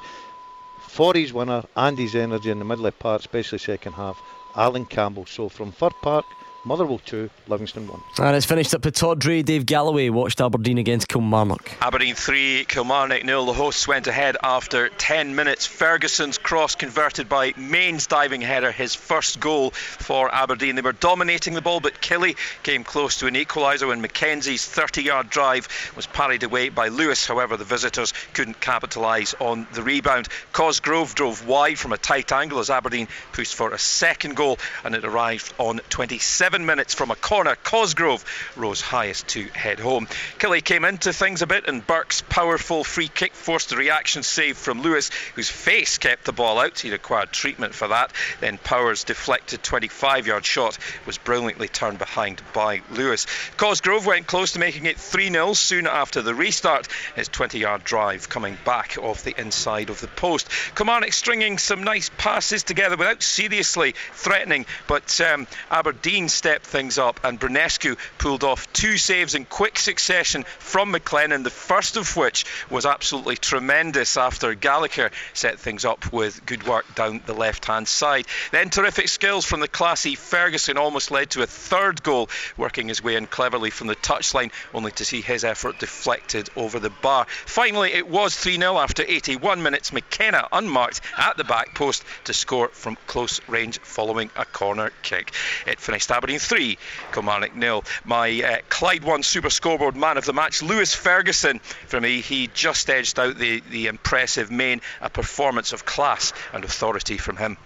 for his winner and his energy in the middle of the park, especially second half, Allan Campbell. So from Fir Park, Motherwell 2, Livingston 1. And it's finished at Pittodrie. Dave Galloway watched Aberdeen against Kilmarnock. Aberdeen 3, Kilmarnock 0. The hosts went ahead after 10 minutes. Ferguson's cross converted by Main's diving header, his first goal for Aberdeen. They were dominating the ball, but Killie came close to an equaliser when Mackenzie's 30 yard drive was parried away by Lewis. However, the visitors couldn't capitalise on the rebound. Cosgrove drove wide from a tight angle as Aberdeen pushed for a second goal, and it arrived on 27 seven minutes from a corner. Cosgrove rose highest to head home. Killie came into things a bit, and Burke's powerful free kick forced a reaction save from Lewis, whose face kept the ball out. He required treatment for that. Then Powers' deflected 25 yard shot was brilliantly turned behind by Lewis. Cosgrove went close to making it 3 0 soon after the restart. His 20 yard drive coming back off the inside of the post. Kilmarnock stringing some nice passes together without seriously threatening, but um, Aberdeen stepped things up and Branescu pulled off two saves in quick succession from McLennan, the first of which was absolutely tremendous after Gallagher set things up with good work down the left hand side. Then terrific skills from the classy Ferguson almost led to a third goal, working his way in cleverly from the touchline, only to see his effort deflected over the bar. Finally, it was 3 0 after 81 minutes. McKenna unmarked at the back post to score from close range following a corner kick. It finished Aberdeen 3, Kilmarnock nil. My uh, Clyde 1 super scoreboard man of the match, Lewis Ferguson. For me, he just edged out the, the impressive main, a performance of class and authority from him.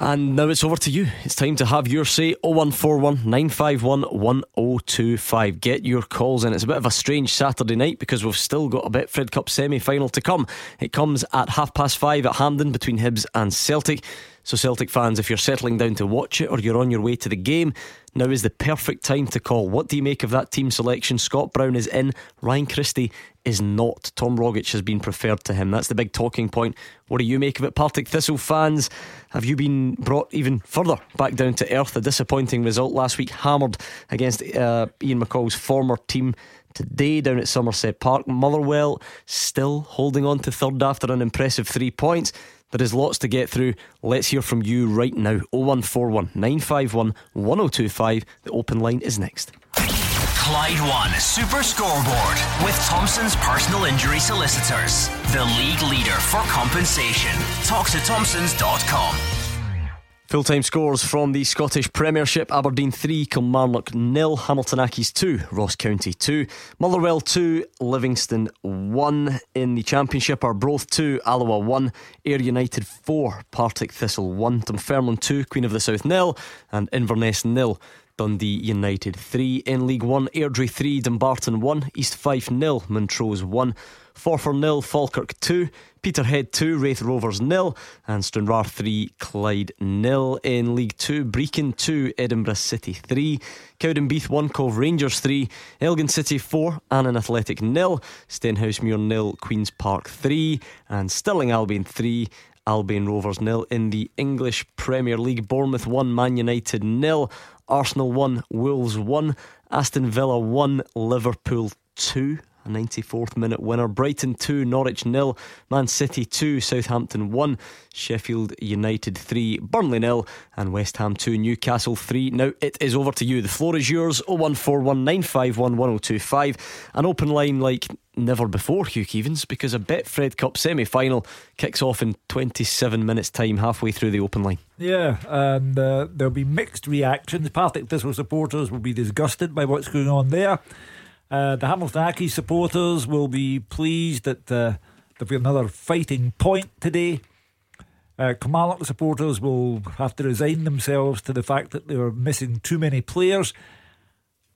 And now it's over to you. It's time to have your say 0141 951 1025. Get your calls in. It's a bit of a strange Saturday night because we've still got a bit Betfred Cup semi final to come. It comes at half past five at Hampden between Hibs and Celtic. So, Celtic fans, if you're settling down to watch it or you're on your way to the game, now is the perfect time to call. What do you make of that team selection? Scott Brown is in, Ryan Christie is not. Tom Rogic has been preferred to him. That's the big talking point. What do you make of it? Partick Thistle fans, have you been brought even further back down to earth? A disappointing result last week, hammered against uh, Ian McCall's former team today down at Somerset Park. Motherwell still holding on to third after an impressive three points. There is lots to get through. Let's hear from you right now. 0141 951 1025. The open line is next. Clyde One Super Scoreboard with Thompson's personal injury solicitors. The league leader for compensation. Talk to Thompsons.com. Full time scores from the Scottish Premiership Aberdeen 3, Kilmarnock nil, Hamilton Accies 2, Ross County 2, Motherwell 2, Livingston 1. In the Championship, Arbroath 2, Alloa 1, Ayr United 4, Partick Thistle 1, Dunfermline 2, Queen of the South nil, and Inverness nil. Dundee United 3 in League 1, Airdrie 3, Dumbarton 1, East Fife nil, Montrose 1, Forfar nil, Falkirk 2, Peterhead 2, Raith Rovers nil, and Stranraer 3, Clyde nil. In League 2, Brechin 2, Edinburgh City 3, Cowdenbeath 1, Cove Rangers 3, Elgin City 4, Annan Athletic nil, Stenhousemuir nil, Queen's Park 3, and Stirling Albion 3. Albion Rovers nil in the English Premier League. Bournemouth 1, Man United nil. Arsenal 1, Wolves 1, Aston Villa 1, Liverpool 2. A 94th minute winner. Brighton 2, Norwich 0, Man City 2, Southampton 1, Sheffield United 3, Burnley 0, and West Ham 2, Newcastle 3. Now it is over to you. The floor is yours 01419511025. An open line like never before, Hugh Keevins, because a Betfred Cup semi final kicks off in 27 minutes' time, halfway through the open line. Yeah, and uh, there'll be mixed reactions. Partick Thistle supporters will be disgusted by what's going on there. Uh, the Hamilton supporters will be pleased that uh, there'll be another fighting point today. Uh, supporters will have to resign themselves to the fact that they are missing too many players.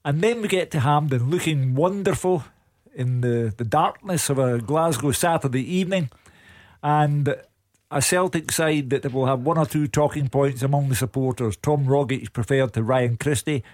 And then we get to Hampden looking wonderful in the, the darkness of a Glasgow Saturday evening. And a Celtic side that will have one or two talking points among the supporters. Tom Rogic preferred to Ryan Christie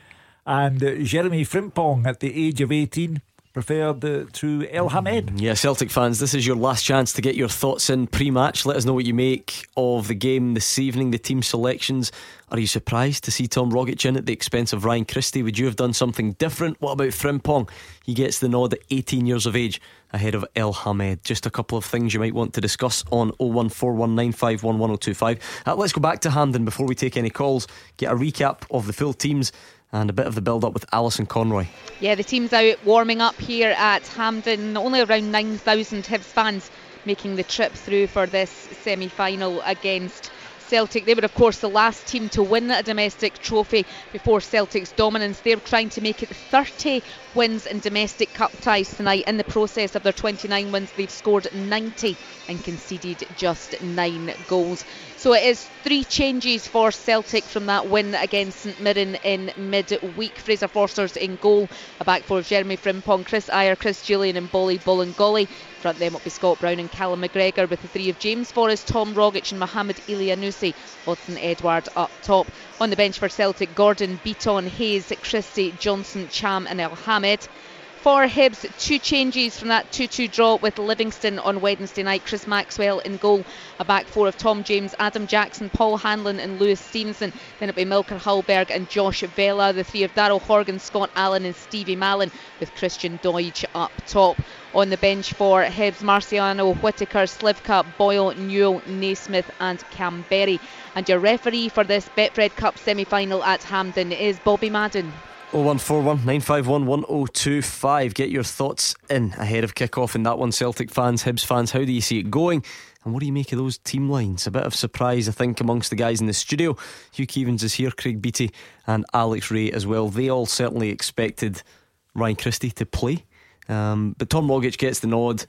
and uh, Jeremy Frimpong at the age of 18 preferred uh, to Elhamed. Yeah, Celtic fans, this is your last chance to get your thoughts in pre match. Let us know what you make of the game this evening, the team selections. Are you surprised to see Tom Rogic in at the expense of Ryan Christie? Would you have done something different? What about Frimpong? He gets the nod at 18 years of age ahead of Elhamed. Just a couple of things you might want to discuss on 01419511025. Uh, let's go back to Hampden before we take any calls. Get a recap of the full teams and a bit of the build up with Alison Conroy. Yeah, the team's out warming up here at Hampden. Only around 9,000 Hibs fans making the trip through for this semi final against Celtic. They were, of course, the last team to win a domestic trophy before Celtic's dominance. They're trying to make it 30 wins in domestic cup ties tonight. In the process of their 29 wins, they've scored 90 and conceded just nine goals. So it is three changes for Celtic from that win against St Mirren in mid-week. Fraser Forster's in goal, a back four of Jeremy Frimpong, Chris Ajer, Chris Jullien, and Bolly Bolingoli. Front them up be Scott Brown and Callum McGregor with the three of James Forrest, Tom Rogic and Mohamed Elyounoussi. Odsonne Edouard up top. On the bench for Celtic, Gordon, Bitton, Hayes, Christie, Johnston, Cham and Elhamed. For Hibs, two changes from that 2 2 draw with Livingston on Wednesday night. Chris Maxwell in goal, a back four of Tom James, Adam Jackson, Paul Hanlon, and Lewis Stevenson. Then it'll be Melker Hallberg and Josh Vela, the three of Daryl Horgan, Scott Allan, and Stevie Mallan, with Christian Doidge up top. On the bench for Hibs, Marciano, Whitaker, Slivka, Boyle, Newell, Naismith, and Kamberi. And your referee for this Betfred Cup semi final at Hampden is Bobby Madden. 0141 951 1025. Get your thoughts in ahead of kick-off in that one. Celtic fans, Hibs fans, how do you see it going? And what do you make of those team lines? A bit of surprise, I think, amongst the guys in the studio. Hugh Keevins is here, Craig Beattie, and Alex Rae as well. They all certainly expected Ryan Christie to play. Um, but Tom Rogic gets the nod,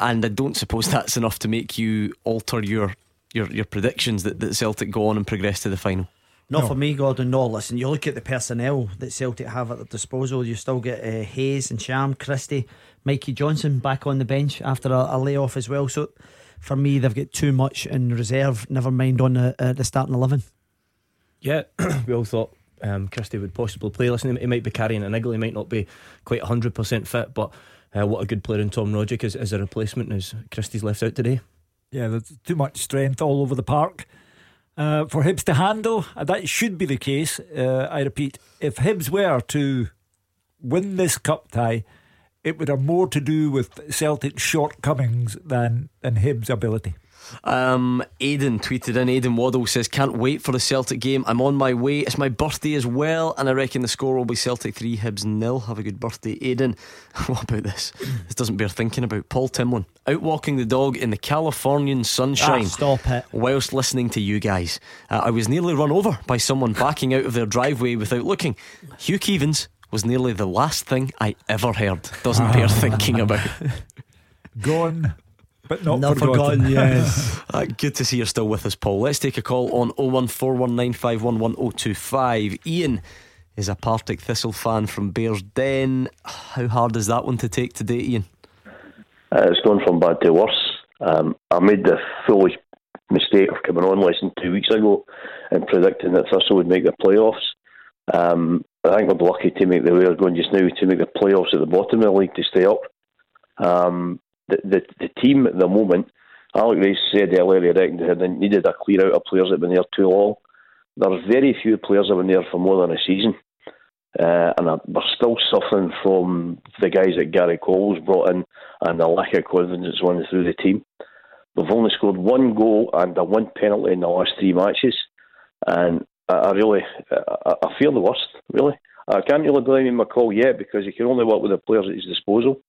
and I don't suppose that's enough to make you alter your your, your predictions that, that Celtic go on and progress to the final. Not no. for me, Gordon. No, listen, you look at the personnel that Celtic have at their disposal. You still get uh, Hayes and Sham, Christie, Mikey Johnston back on the bench after a, a, layoff as well. So for me, they've got too much in reserve, never mind on the, uh, the starting 11. Yeah, we all thought um, Christie would possibly play. Listen, he might be carrying an niggle, he might not be quite 100% fit, but uh, what a good player in Tom Rogic as, as a replacement as Christie's left out today. Yeah, there's too much strength all over the park. Uh, for Hibs to handle, uh, that should be the case. Uh, I repeat, if Hibs were to win this cup tie, it would have more to do with Celtic's shortcomings than, than Hibs' ability. Um, Aidan tweeted in. Aidan Waddle says, "Can't wait for the Celtic game. I'm on my way. It's my birthday as well, and I reckon the score will be Celtic three, Hibs nil. Have a good birthday, Aidan. what about this? This doesn't bear thinking about. Paul Timlin out walking the dog in the Californian sunshine. Ah, stop it. Whilst listening to you guys, uh, I was nearly run over by someone backing out of their driveway without looking. Hugh Keevins was nearly the last thing I ever heard. Doesn't bear thinking about. Gone but not, not forgotten. forgotten yes. uh, good to see you're still with us, Paul. Let's take a call on 01419511025. Ian is a Partick Thistle fan from Bearsden. How hard is that one to take today, Ian? Uh, it's gone from bad to worse. Um, I made the foolish mistake of coming on less than two weeks ago and predicting that Thistle would make the playoffs. Um, I think we're lucky to make the way we're going just now to make the playoffs at the bottom of the league to stay up. Um, the, the, the team at the moment, Alex Rae said earlier, that they needed a clear out of players that have been there too long. There's very few players that have been there for more than a season. Uh, and we're still suffering from the guys that Gary Caldwell's brought in and the lack of confidence running through the team. We've only scored one goal and a one penalty in the last three matches, and I really, I, I feel the worst. Really, I can't really blame him McCall yet because he can only work with the players at his disposal.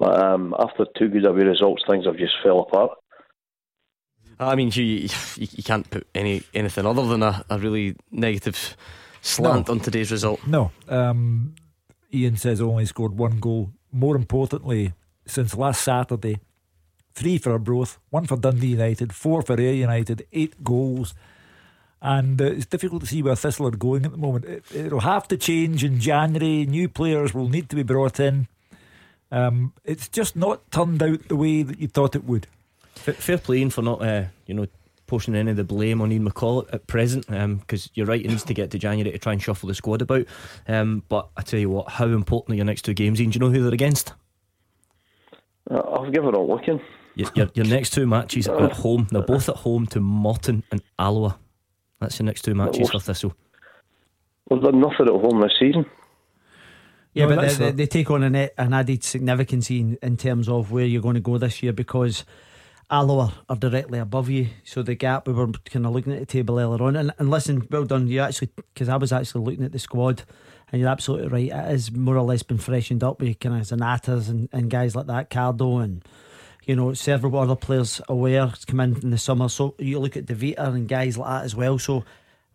But um, after two good away results, things have just fell apart. I mean, you, you, you can't put any anything other than a, a really negative slant no. on today's result. No. Um, Ian says only scored one goal. More importantly, since last Saturday, three for Arbroath, one for Dundee United, four for Ayr United, eight goals. And uh, it's difficult to see where Thistle are going at the moment. It, it'll have to change in January. New players will need to be brought in. Um, it's just not turned out the way that you thought it would. Fair playing for not, uh, you know, pushing any of the blame on Ian McCall at present, because um, you're right, it needs to get to January to try and shuffle the squad about. Um, but I tell you what, how important are your next two games, Ian? Do you know who they're against? Uh, I've given up looking. Your, your, your, next two matches are at home. They're both at home to Morton and Alloa. That's your next two matches for Thistle. We've done nothing at home this season. Yeah, no, but they, they, take on an, an added significance in, in terms of where you're going to go this year because Alloa are directly above you. So the gap we were kind of looking at the table earlier on. And, and listen, well done. You actually, because I was actually looking at the squad, and you're absolutely right. It has more or less been freshened up with kind of Zanatas and, and guys like that, Cardo and you know, several other players aware come in in the summer. So you look at Devita and guys like that as well. So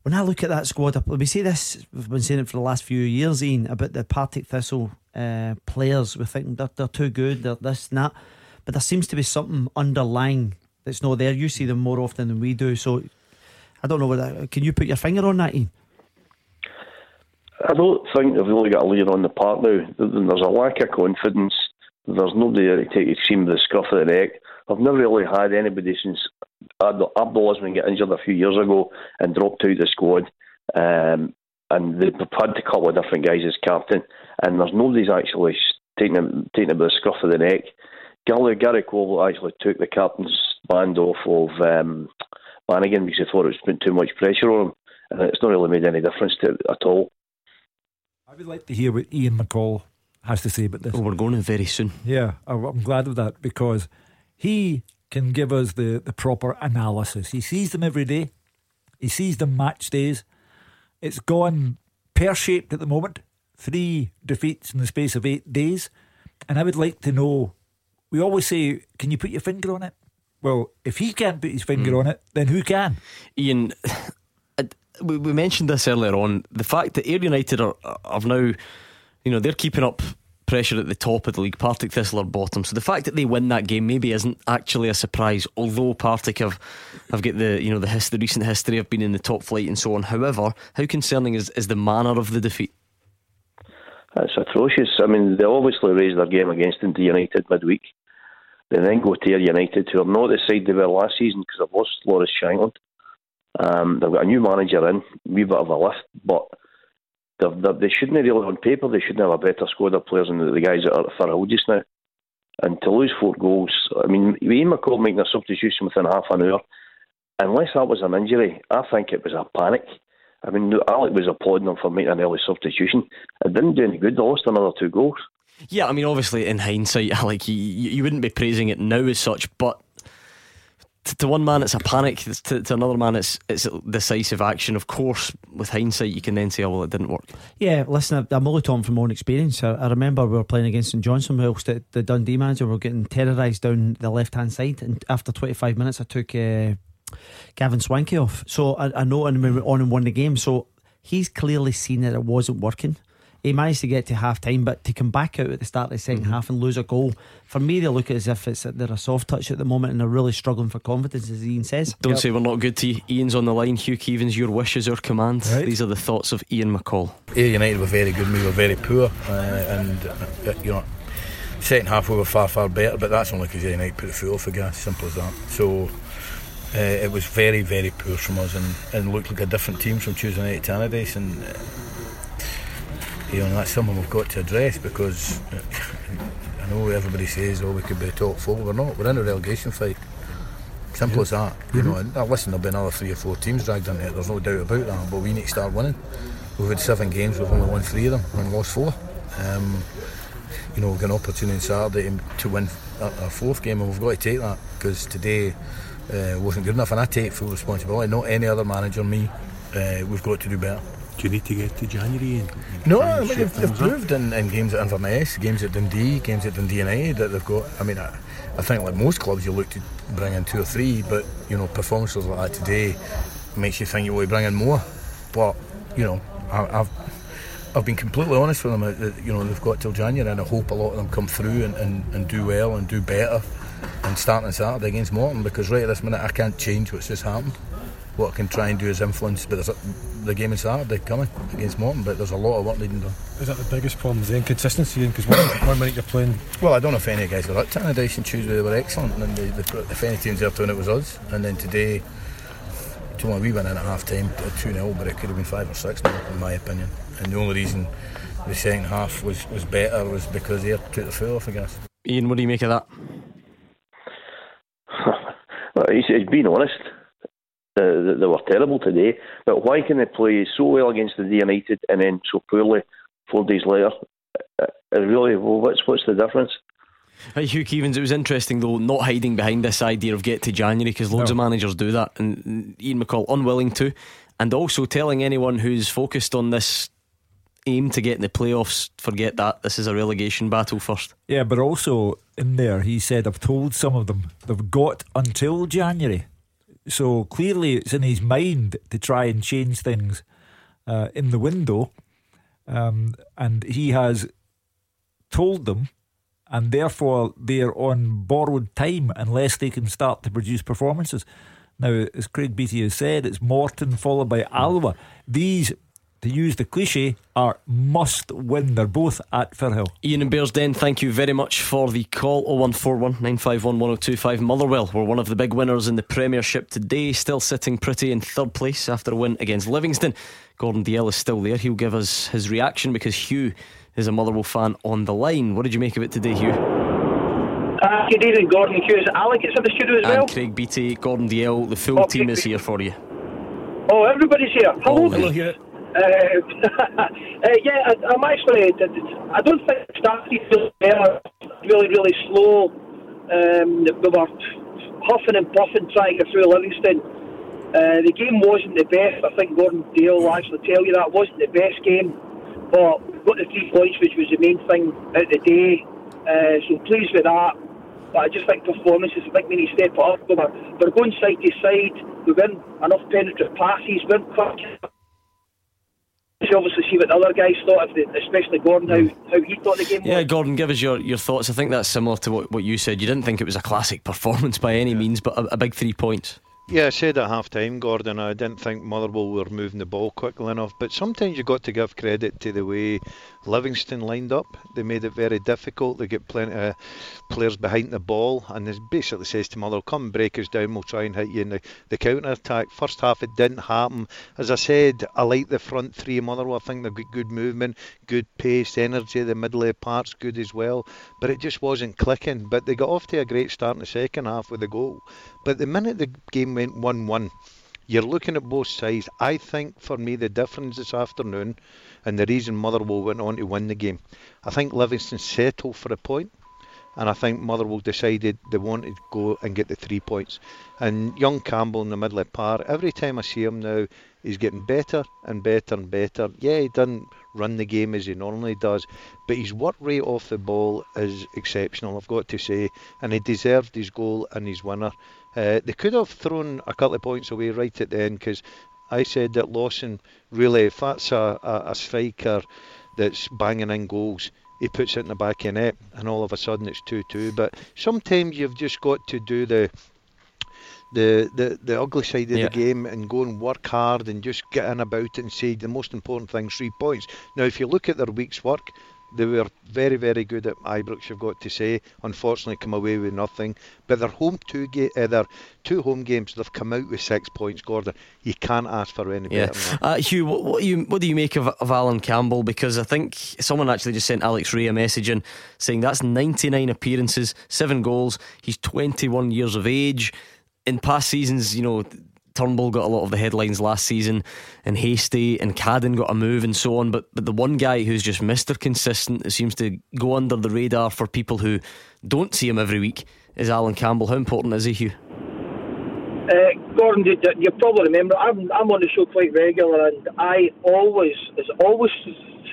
when I look at that squad, we say this, we've been saying it for the last few years, Ian, about the Partick Thistle uh, players. We think they're, they're too good, they're this and that. But there seems to be something underlying that's not there. You see them more often than we do. So I don't know whether can you put your finger on that, Ian? I don't think they've really got a leader on the part now. There's a lack of confidence. There's nobody there to take his team with the scuff of the neck. I've never really had anybody since Abdul Osman got injured a few years ago and dropped out of the squad. Um, and they've had a couple of different guys as captain, and there's nobody's actually taking him, taking him by the scruff of the neck. Gary, Gary Caldwell actually took the captain's band off of um, Bannigan because he thought it was putting too much pressure on him, and it's not really made any difference to it at all. I would like to hear what Ian McCall has to say about this. Oh, we're going in very soon. Yeah, I'm glad of that because he can give us the, the proper analysis. He sees them every day, he sees them match days. It's gone pear shaped at the moment, three defeats in the space of eight days. And I would like to know we always say, can you put your finger on it? Well, if he can't put his finger mm. on it, then who can? Ian, we mentioned this earlier on. The fact that Ayr United are, are now, you know, they're keeping up pressure at the top of the league. Partick Thistle are bottom. So the fact that they win that game maybe isn't actually a surprise. Although Partick have have got the you know the, his, the recent history of being in the top flight and so on. However, how concerning is, is the manner of the defeat? It's atrocious. I mean, they obviously raised their game against United midweek. They then go to United, who are not the side they were last season because they've lost Lawrence Shankland. Um, they've got a new manager in, a wee bit of a lift, but they're, they're, they should not have really, on paper, they shouldn't have a better squad of players than the guys that are at Firhill just now. And to lose four goals, I mean, Ian McCall making a substitution within half an hour, unless that was an injury, I think it was a panic. I mean, Alec was applauding them for making an early substitution. It didn't do any good. They lost another two goals. Yeah, I mean, obviously, in hindsight, Alec, you, you wouldn't be praising it now as such, but to one man it's a panic. To, to, another man it's it's decisive action. Of course with hindsight you can then say oh well it didn't work. Yeah listen I'm only talking from my own experience. I, I remember we were playing against St. Johnstone whilst the, the Dundee manager. Were getting terrorised down the left hand side and after 25 minutes I took uh, Gavin Swankie off. So I, I know and we went on and won the game. So he's clearly seen that it wasn't working he managed to get to half time, but to come back out at the start of the 2nd mm-hmm. half and lose a goal, for me, they look as if it's they're a soft touch at the moment and they're really struggling for confidence, as Ian says. Don't yep. say we're not good to you. Ian's on the line. Hugh Keevins, your wish is our command. Right. These are the thoughts of Ian McCall. Ayr United were very good, we were very poor, uh, and uh, you know. Second half we were far far better, but that's only because United put the foot off the gas. Simple as that. So uh, it was very, very poor from us and, and looked like a different team from Tuesday night at Tannadice. And uh, you know, that's something we've got to address because I know everybody says, oh, we could be a top four. We're not. We're in a relegation fight. Simple yeah. as that. You mm-hmm. know, listen, there'll be another three or four teams dragged into it. There's no doubt about that. But we need to start winning. We've had seven games. We've only won three of them and lost four. Um, you know, we've got an opportunity on Saturday to win our fourth game, and we've got to take that because today uh, wasn't good enough. And I take full responsibility. Not any other manager, me. Uh, we've got to do better. Do you need to get to January? And no, I mean, they've, they've proved in, in, games at Inverness, games at Dundee, games at Dundee and United that they've got. I mean, I, I, think like most clubs, you look to bring in two or three, but you know, performances like that today makes you think you want to bring in more. But you know, I, have I've been completely honest with them. That, you know, they've got till January, and I hope a lot of them come through and, and, and do well and do better. And starting Saturday against Morton, because right at this minute I can't change what's just happened what I can try and do is influence. But there's a, the game is Saturday coming against Morton, but there's a lot of work needing done. Is that the biggest problem? The inconsistency, because one, one minute you're playing. Well, I don't know if any guys were at Tannadice and Tuesday they were excellent, and they, they, if any teams are doing it was us. And then today, to we went in at half time at 2 0, but it could have been 5 or 6 in my opinion. And the only reason the second half was, was better was because they took the foot off, I guess. Ian, what do you make of that? well, he's, he's being honest. Uh, they were terrible today. But why can they play so well against the United and then so poorly four days later? Uh, uh, really, well, what's what's the difference? Hey, Hugh Keevins, it was interesting though, not hiding behind this idea of get to January because loads no. of managers do that, and Ian McCall unwilling to, and also telling anyone who's focused on this aim to get in the playoffs, forget that. This is a relegation battle first. Yeah, but also in there, he said, I've told some of them they've got until January so clearly, it's in his mind to try and change things uh, in the window. Um, and he has told them and therefore they're on borrowed time unless they can start to produce performances. Now, as Craig Beattie has said, it's Morton followed by Alloa. These to use the cliche, are must win. They're both at Firhill. Ian and Bears Bearsden, thank you very much for the call. 0141 951 1025. Motherwell were one of the big winners in the Premiership today, still sitting pretty in third place after a win against Livingston. Gordon Dalziel is still there. He'll give us his reaction because Hugh is a Motherwell fan on the line. What did you make of it today, Hugh? Uh, good evening, Gordon Hughes. Alec, it's in the studio as and well. Craig Beattie, Gordon Dalziel, the full Okay. team is here for you. Oh, everybody's here. Hello. Hello, Hugh. Uh, uh, yeah, I, I'm actually. I don't think started feels better. Really, really slow. Um, we were huffing and puffing trying to get through Livingston. Uh, the game wasn't the best. I think Gordon Dalziel will actually tell you that wasn't the best game, but we got the three points, which was the main thing out the day. Uh, so pleased with that. But I just think performances, I think we need to step up. We were, we're going side to side. We weren't enough penetrative passes. We weren't quick. Obviously see what the other guys thought, of the, especially Gordon, how, how he thought the game Yeah, Gordon, give us your, your thoughts. I think that's similar to what, what you said. You didn't think it was a classic performance by any means, but a, a big three points. Yeah, I said at half time, Gordon, I didn't think Motherwell were moving the ball quickly enough. But sometimes you've got to give credit to the way Livingston lined up. They made it very difficult. They get plenty of players behind the ball. And it basically says to Motherwell, come break us down, we'll try and hit you in the, the counter attack. First half, it didn't happen. As I said, I like the front three of Motherwell. I think they've got good movement, good pace, energy. The middle of the park's good as well. But it just wasn't clicking. But they got off to a great start in the second half with a goal. But the minute the game went 1 1, you're looking at both sides. I think for me, the difference this afternoon and the reason Motherwell went on to win the game, I think Livingston settled for a point, and I think Motherwell decided they wanted to go and get the three points. And young Campbell in the middle of park, every time I see him now, he's getting better and better and better. Yeah, he doesn't run the game as he normally does, but his work rate off the ball is exceptional, I've got to say, and he deserved his goal and his winner. Uh, they could have thrown a couple of points away right at the end because I said that Lawson really, if that's a, a, a striker that's banging in goals, he puts it in the back of the net and all of a sudden it's 2 2. But sometimes you've just got to do the. The, the, the ugly side of Yeah. the game and go and work hard and just get in about it and say the most important thing three points. Now, if you look at their week's work, they were very, very good at Ibrox, you've got to say. Unfortunately, come away with nothing. But their home two ga- uh, their two home games, they've come out with six points. Gordon, you can't ask for any Yeah, better. Uh, Hugh, what, what do you what do you make of, of Allan Campbell? Because I think someone actually just sent Alex Rae a message in saying that's 99 appearances, seven goals. He's 21 years of age. In past seasons, you know. Turnbull got a lot of the headlines last season, and Hastie and Cadden got a move and so on. But but the one guy who's just Mister Consistent, that seems to go under the radar for people who don't see him every week, is Allan Campbell. How important is he, Hugh? Uh, Gordon, you, probably remember I'm, I'm on the show quite regular, and I always, as always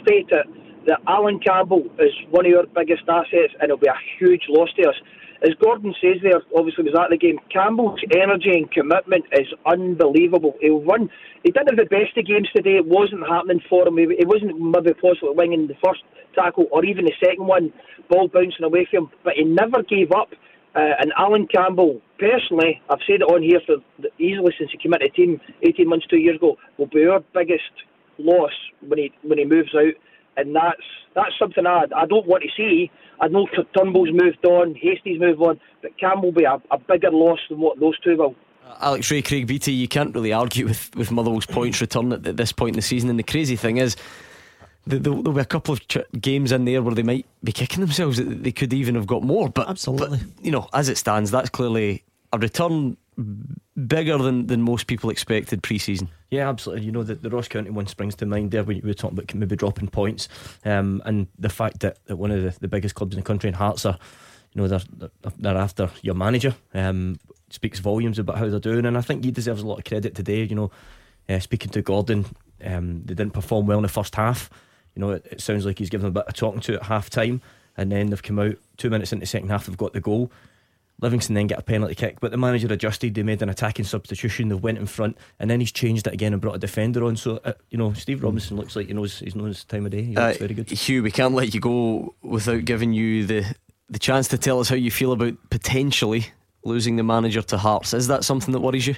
stated, that Allan Campbell is one of your biggest assets, and it'll be a huge loss to us. As Gordon says there, obviously was at the game. Campbell's energy and commitment is unbelievable. He'll run. He didn't have the best of games today. It wasn't happening for him. He, he wasn't maybe possibly winning the first tackle or even the second one, ball bouncing away from him. But he never gave up. Uh, and Allan Campbell, personally, I've said it on here for easily since he came into the team 18 months, two years ago, will be our biggest loss when he when he moves out. And that's that's something I, I don't want to see. I know Turnbull's moved on, Hastie's moved on, but Campbell will be a, a bigger loss than what those two will. Uh, Alex Rae, Craig Beattie, you can't really argue with, with Motherwell's points return at, at this point in the season. And the crazy thing is, there'll, there'll be a couple of ch- games in there where they might be kicking themselves that they could even have got more. But absolutely, you know, as it stands, that's clearly a return bigger than, than most people expected pre-season. Yeah, absolutely. You know, the, the Ross County one springs to mind there when you were talking about maybe dropping points. Um, and the fact that, that one of the, the biggest clubs in the country in Hearts are, you know, they're, they're, after your manager um, speaks volumes about how they're doing. And I think he deserves a lot of credit today. You know, uh, speaking to Gordon, um, they didn't perform well in the first half. You know, it, it sounds like he's given a bit of talking to at half time. And then they've come out two minutes into the second half, they've got the goal. Livingston then get a penalty kick, but the manager adjusted. They made an attacking substitution. They went in front, and then he's changed it again and brought a defender on. So uh, you know, Steve Robinson looks like he knows he's knows his time of day. He looks Uh, very good. Hugh, we can't let you go without giving you the the chance to tell us how you feel about potentially losing the manager to Hearts. Is that something that worries you?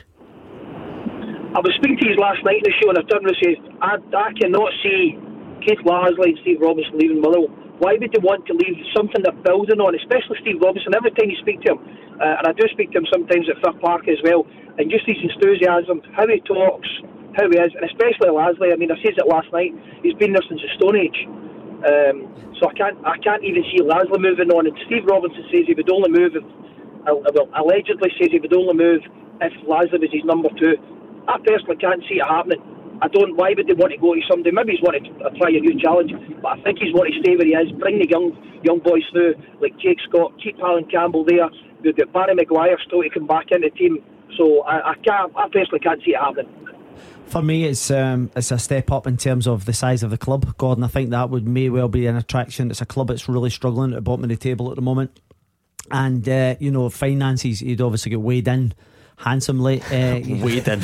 I was speaking to you last night in the show, and I turned and said, I, I cannot see Keith Lasley and Steve Robinson leaving Motherwell. Why would they want to leave something they're building on, especially Steve Robinson? Every time you speak to him, uh, and I do speak to him sometimes at Fir Park as well, and just his enthusiasm, how he talks, how he is, and especially Lasley. I mean, I said it last night. He's been there since the Stone Age. Um, so I can't, I can't even see Lasley moving on. And Steve Robinson says he would only move, if, uh, well, allegedly says he would only move if Lasley was his number two. I personally can't see it happening. I don't. Why would they want to go to somebody? Maybe he's wanted to try a new challenge, but I think he's wanting to stay where he is. Bring the young young boys through, like Jake Scott, keep Allan Campbell there. We've got Barry Maguire still to come back into the team. So I, I can't. I personally can't see it happening. For me, it's um, it's a step up in terms of the size of the club, Gordon. I think that would may well be an attraction. It's a club that's really struggling at the bottom of the table at the moment, and uh, you know finances. You'd obviously get weighed in handsomely. Uh, weighed in,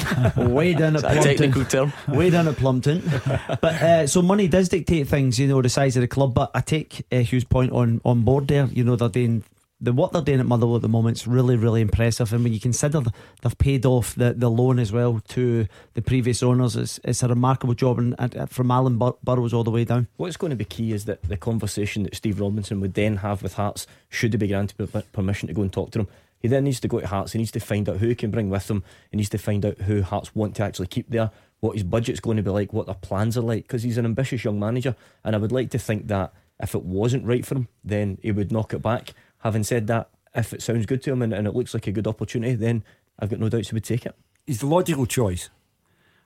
weighed in at Plumpton. technical term. Weighed in at Plumpton. but uh, so money does dictate things, you know, the size of the club. But I take uh, Hugh's point on on board there. You know, they're doing the what they're doing at Motherwell at the moment is really, really impressive. And when you consider they've paid off the, the loan as well to the previous owners, it's, it's a remarkable job. And, and from Alan Bur- Burrows all the way down. What's going to be key is that the conversation that Steve Robinson would then have with Hearts, should he be granted permission to go and talk to them, he then needs to go to Hearts. He needs to find out who he can bring with him. He needs to find out who Hearts want to actually keep there, what his budget's going to be like, what their plans are like, because he's an ambitious young manager. And I would like to think that if it wasn't right for him, then he would knock it back. Having said that, if it sounds good to him and, and it looks like a good opportunity, then I've got no doubts he would take it. He's the logical choice.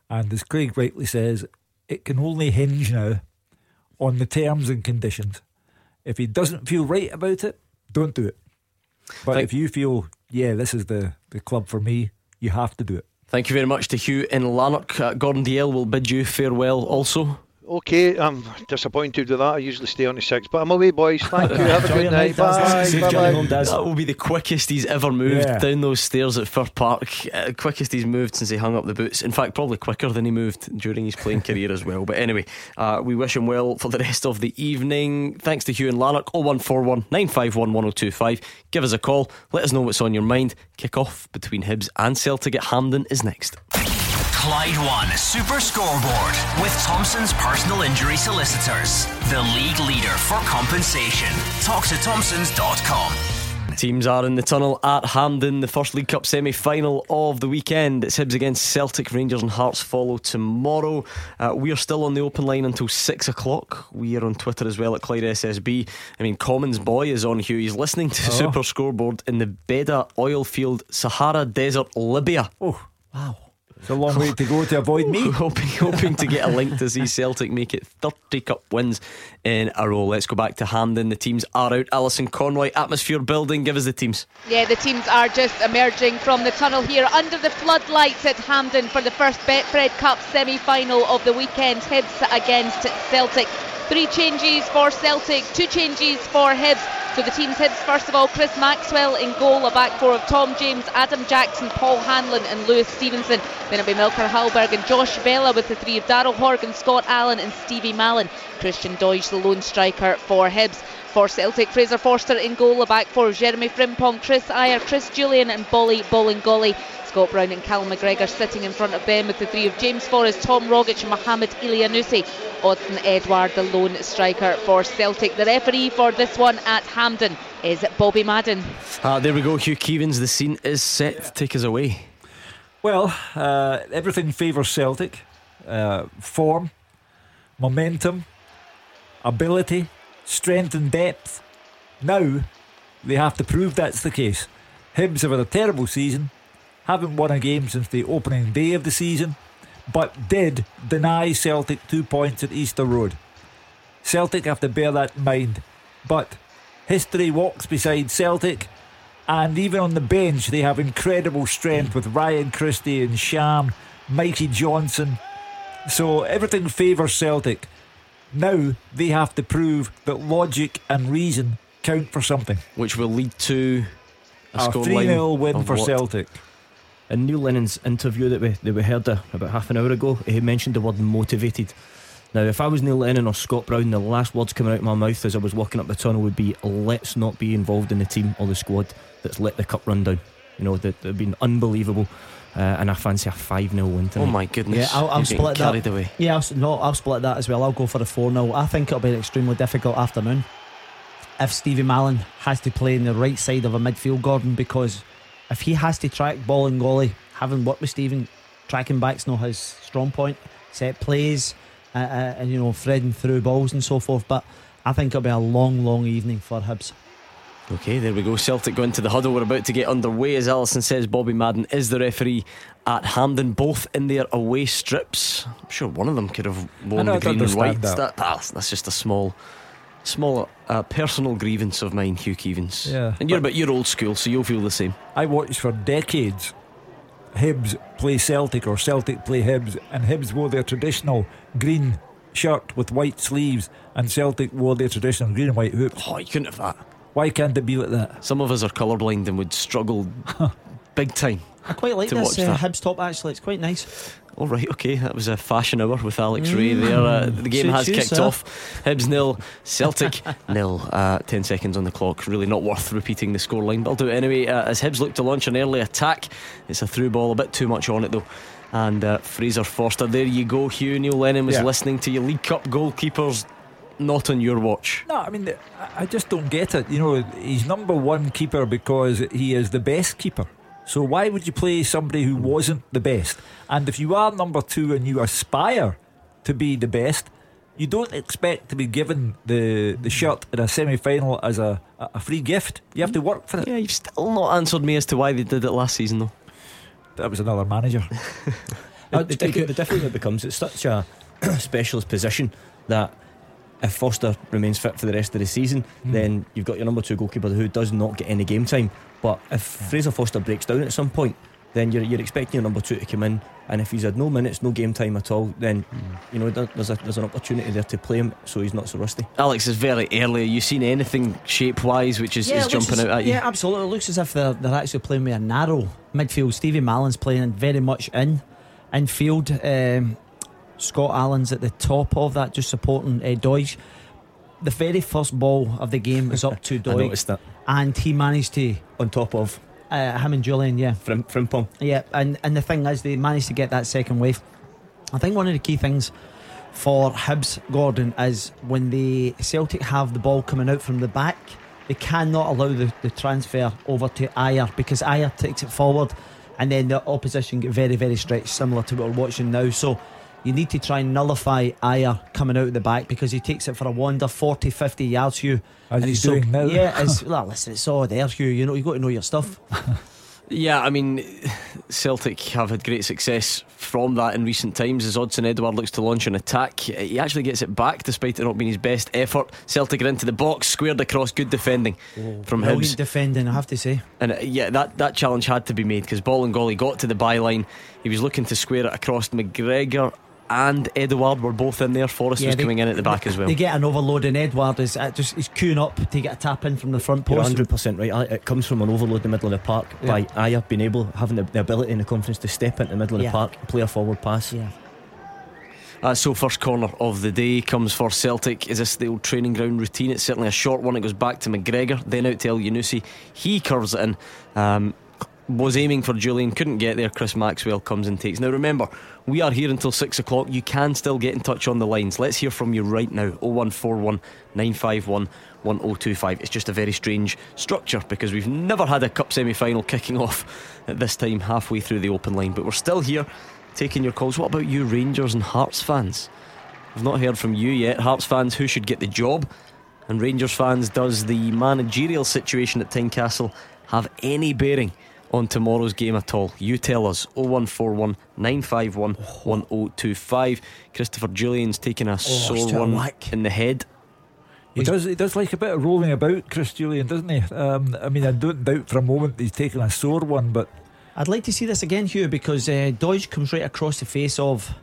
And as Craig rightly says, it can only hinge now on the terms and conditions. If he doesn't feel right about it, don't do it. But Thank if you feel, yeah, this is the, the club for me, you have to do it. Thank you very much to Hugh in Lanark. Uh, Gordon Dalziel will bid you farewell also. Okay, I'm disappointed with that. I usually stay on the six, but I'm away, boys. Thank you. Have a good night. Bye. Bye. Bye. That will be the quickest he's ever moved yeah. down those stairs at Fir Park. Uh, quickest he's moved since he hung up the boots. In fact, probably quicker than he moved during his playing career as well. But anyway, uh, we wish him well for the rest of the evening. Thanks to Hugh and Lanark. 0141 951 1025. Give us a call. Let us know what's on your mind. Kick off between Hibs and Celtic at Hampden is next. Clyde One Super Scoreboard with Thompson's personal injury solicitors, the league leader for compensation. Talk to Thompsons.com. Teams are in the tunnel at Hampden, the first League Cup semi final of the weekend. It's Hibs against Celtic, Rangers, and Hearts follow tomorrow. Uh, we are still on the open line until six o'clock. We are on Twitter as well at Clyde SSB. I mean, Commons Boy is on here. He's listening to oh. Super Scoreboard in the Beda oil field, Sahara Desert, Libya. Oh, wow. It's a long way to go to avoid me. hoping, hoping to get a link to see Celtic make it 30 cup wins in a row. Let's go back to Hampden. The teams are out. Alison Conroy, atmosphere building. Give us the teams. Yeah, the teams are just emerging from the tunnel here under the floodlights at Hampden for the first Betfred Cup semi final of the weekend. Hibs against Celtic. Three changes for Celtic, two changes for Hibs. So the team's Hibs, first of all, Chris Maxwell in goal, a back four of Tom James, Adam Jackson, Paul Hanlon, and Lewis Stevenson. Then it'll be Melker Hallberg and Josh Vela with the three of Daryl Horgan, Scott Allan, and Stevie Mallan. Christian Doidge, the lone striker for Hibs. For Celtic, Fraser Forster in goal, a back four Jeremy Frimpong, Chris Ajer, Chris Jullien, and Bolly Bolingoli. Scott Brown and Cal McGregor sitting in front of them with the three of James Forrest, Tom Rogic, and Mohamed Elyounoussi. Odsonne Edouard, the lone striker for Celtic. The referee for this one at Hampden is Bobby Madden. Ah, there we go, Hugh Keevins. The scene is set. Take us away. Well, uh, everything favours Celtic. Uh, form, momentum, ability, strength, and depth. Now they have to prove that's the case. Hibs have had a terrible season, haven't won a game since the opening day of the season, but did deny Celtic two points at Easter Road. Celtic have to bear that in mind, but history walks beside Celtic, and even on the bench, they have incredible strength with Ryan Christie and Sham, Mikey Johnston. So everything favours Celtic. Now they have to prove that logic and reason count for something. Which will lead to a, a 3 0 win for what? Celtic. In Neil Lennon's interview that we, that we heard uh, about half an hour ago, he mentioned the word motivated. Now, if I was Neil Lennon or Scott Brown, the last words coming out of my mouth as I was walking up the tunnel would be, "Let's not be involved in the team or the squad that's let the cup run down." You know, that they've been unbelievable. Uh, and I fancy a 5 0 win tonight. Oh my goodness. Yeah, I'll, I'll split getting that. carried away. Yeah, I'll, no, I'll split that as well. I'll go for a 4 0. I think it'll be an extremely difficult afternoon if Stevie Mallan has to play in the right side of a midfield, Gordon, because if he has to track Bolingoli, having worked with Stephen, tracking back's not his strong point, set plays, uh, uh, and you know, threading through balls and so forth. But I think it'll be a long, long evening for Hibs. Okay, there we go. Celtic going to the huddle. We're about to get underway. As Alison says, Bobby Madden is the referee at Hampden, both in their away strips. I'm sure one of them could have worn the green and white. understand that. that's, that's just a small, small uh, personal grievance of mine, Hugh Keevins. Yeah, and you're but- but you're old school, so you'll feel the same. I watched for decades Hibs play Celtic or Celtic play Hibs, and Hibs wore their traditional green shirt with white sleeves, and Celtic wore their traditional green and white hoops. Oh, you couldn't have that. Why can't it be like that? Some of us are colourblind and would struggle big time. I quite like to this watch uh, that. Hibs top actually. It's quite nice. All right, okay, that was a fashion hour with Alex Rae there. Uh, the game Suits has you, kicked sir. off. Hibs nil, Celtic nil. Uh, Ten seconds on the clock. Really not worth repeating the scoreline, but I'll do it anyway. Uh, as Hibs look to launch an early attack, it's a through ball, a bit too much on it though. And uh, Fraser Forster, there you go. Hugh Neil Lennon was Yeah. listening to you. League Cup goalkeepers, not on your watch. No, I mean, I- I just don't get it. You know, he's number one keeper because he is the best keeper. So why would you play somebody who wasn't the best? And if you are number two and you aspire to be the best, you don't expect to be given the, the shirt in a semi final as a, a free gift. You have to work for it. Yeah, you've still not answered me as to why they did it last season though. That was another manager. the, the, the, the difference it becomes it's such a specialist position that if Forster remains fit for the rest of the season, Hmm. then you've got your number two goalkeeper who does not get any game time. But if Fraser Forster breaks down at some point, then you're, you're expecting your number two to come in, and if he's had no minutes, no game time at all, then Hmm. you know there- there's a, there's an opportunity there to play him so he's not so rusty. Alex is very early. Are you seen anything shape wise which is, is jumping as- out at you? Yeah, absolutely. It looks as if they're, they're actually playing with a narrow midfield. Stevie Mallan's playing very much in infield. Um, Scott Allan's at the top of that, just supporting uh, Doidge. The very first ball of the game was up to I Doidge, noticed that and he managed to on top of uh, him and Jullien, yeah, Frim, Frimpong. yeah. And and the thing is, they managed to get that second wave. I think one of the key things for Hibs, Gordon, is when the Celtic have the ball coming out from the back, they cannot allow the, the transfer over to Ajer because Ajer takes it forward and then the opposition get very, very stretched, similar to what we're watching now. So you need to try and nullify Ajer coming out of the back because he takes it for a wander 40, 50 yards, Hugh. As and he's so- doing now. Yeah, it's, well, listen, it's all there, Hugh. You know, you've got to know your stuff. Yeah, I mean, Celtic have had great success from that in recent times as Odsonne Edouard looks to launch an attack. He actually gets it back despite it not being his best effort. Celtic are into the box, squared across, good defending from Brilliant defending, I have to say. And uh, yeah, that, that challenge had to be made because Bolingoli got to the byline. He was looking to square it across McGregor and Edouard were both in there. Forrest Yeah, was they- coming in at the back as well. They get an overload, and Edouard is uh, just he's queuing up to get a tap in from the front post. 100% right. It comes from an overload in the middle of the park Yeah. by Ajer being able, having the, the ability and the confidence to step into the middle of Yeah. the park play a forward pass. Yeah. Uh, so first corner of the day comes for Celtic. Is this the old training ground routine? It's certainly a short one. It goes back to McGregor, then out to Elyounoussi. He curves it in. Um, was aiming for Jullien, couldn't get there. Chris Maxwell comes and takes. Now remember, we are here until six o'clock. You can still get in touch on the lines. Let's hear from you right now. 0141 951 1025. It's just a very strange structure because we've never had a cup semi final kicking off at this time halfway through the open line. But we're still here taking your calls. What about you, Rangers and Hearts fans? I've not heard from you yet. Hearts fans, who should get the job? And Rangers fans, does the managerial situation at Tynecastle have any bearing on tomorrow's game at all? You tell us. 0141 951 1025. Christopher Jullien's taking a sore he's took a one whack. in the head. He does. He does like a bit of rolling about, Chris Jullien, doesn't he? Um, I mean, I don't doubt for a moment he's taking a sore one, but I'd like to see this again, Hugh, because uh, Doidge comes right across the face of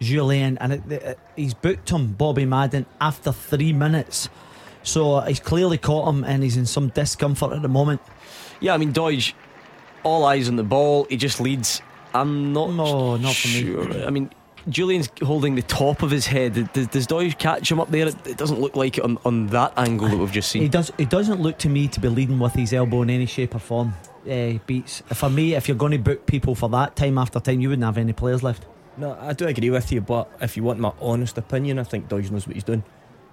Jullien and it, it, he's booked him, Bobby Madden, after three minutes. So he's clearly caught him, and he's in some discomfort at the moment. Yeah, I mean, Doidge, all eyes on the ball. He just leads. I'm not No, not for me. sure. I mean, Jullien's holding the top of his head. Does, does Doidge catch him up there? It, it doesn't look like it on, on that angle that we've just seen. He does. It doesn't look to me to be leading with his elbow in any shape or form. Uh, beats for me. If you're going to book people for that time after time, you wouldn't have any players left. No, I do agree with you, but if you want my honest opinion, I think Doidge knows what he's doing.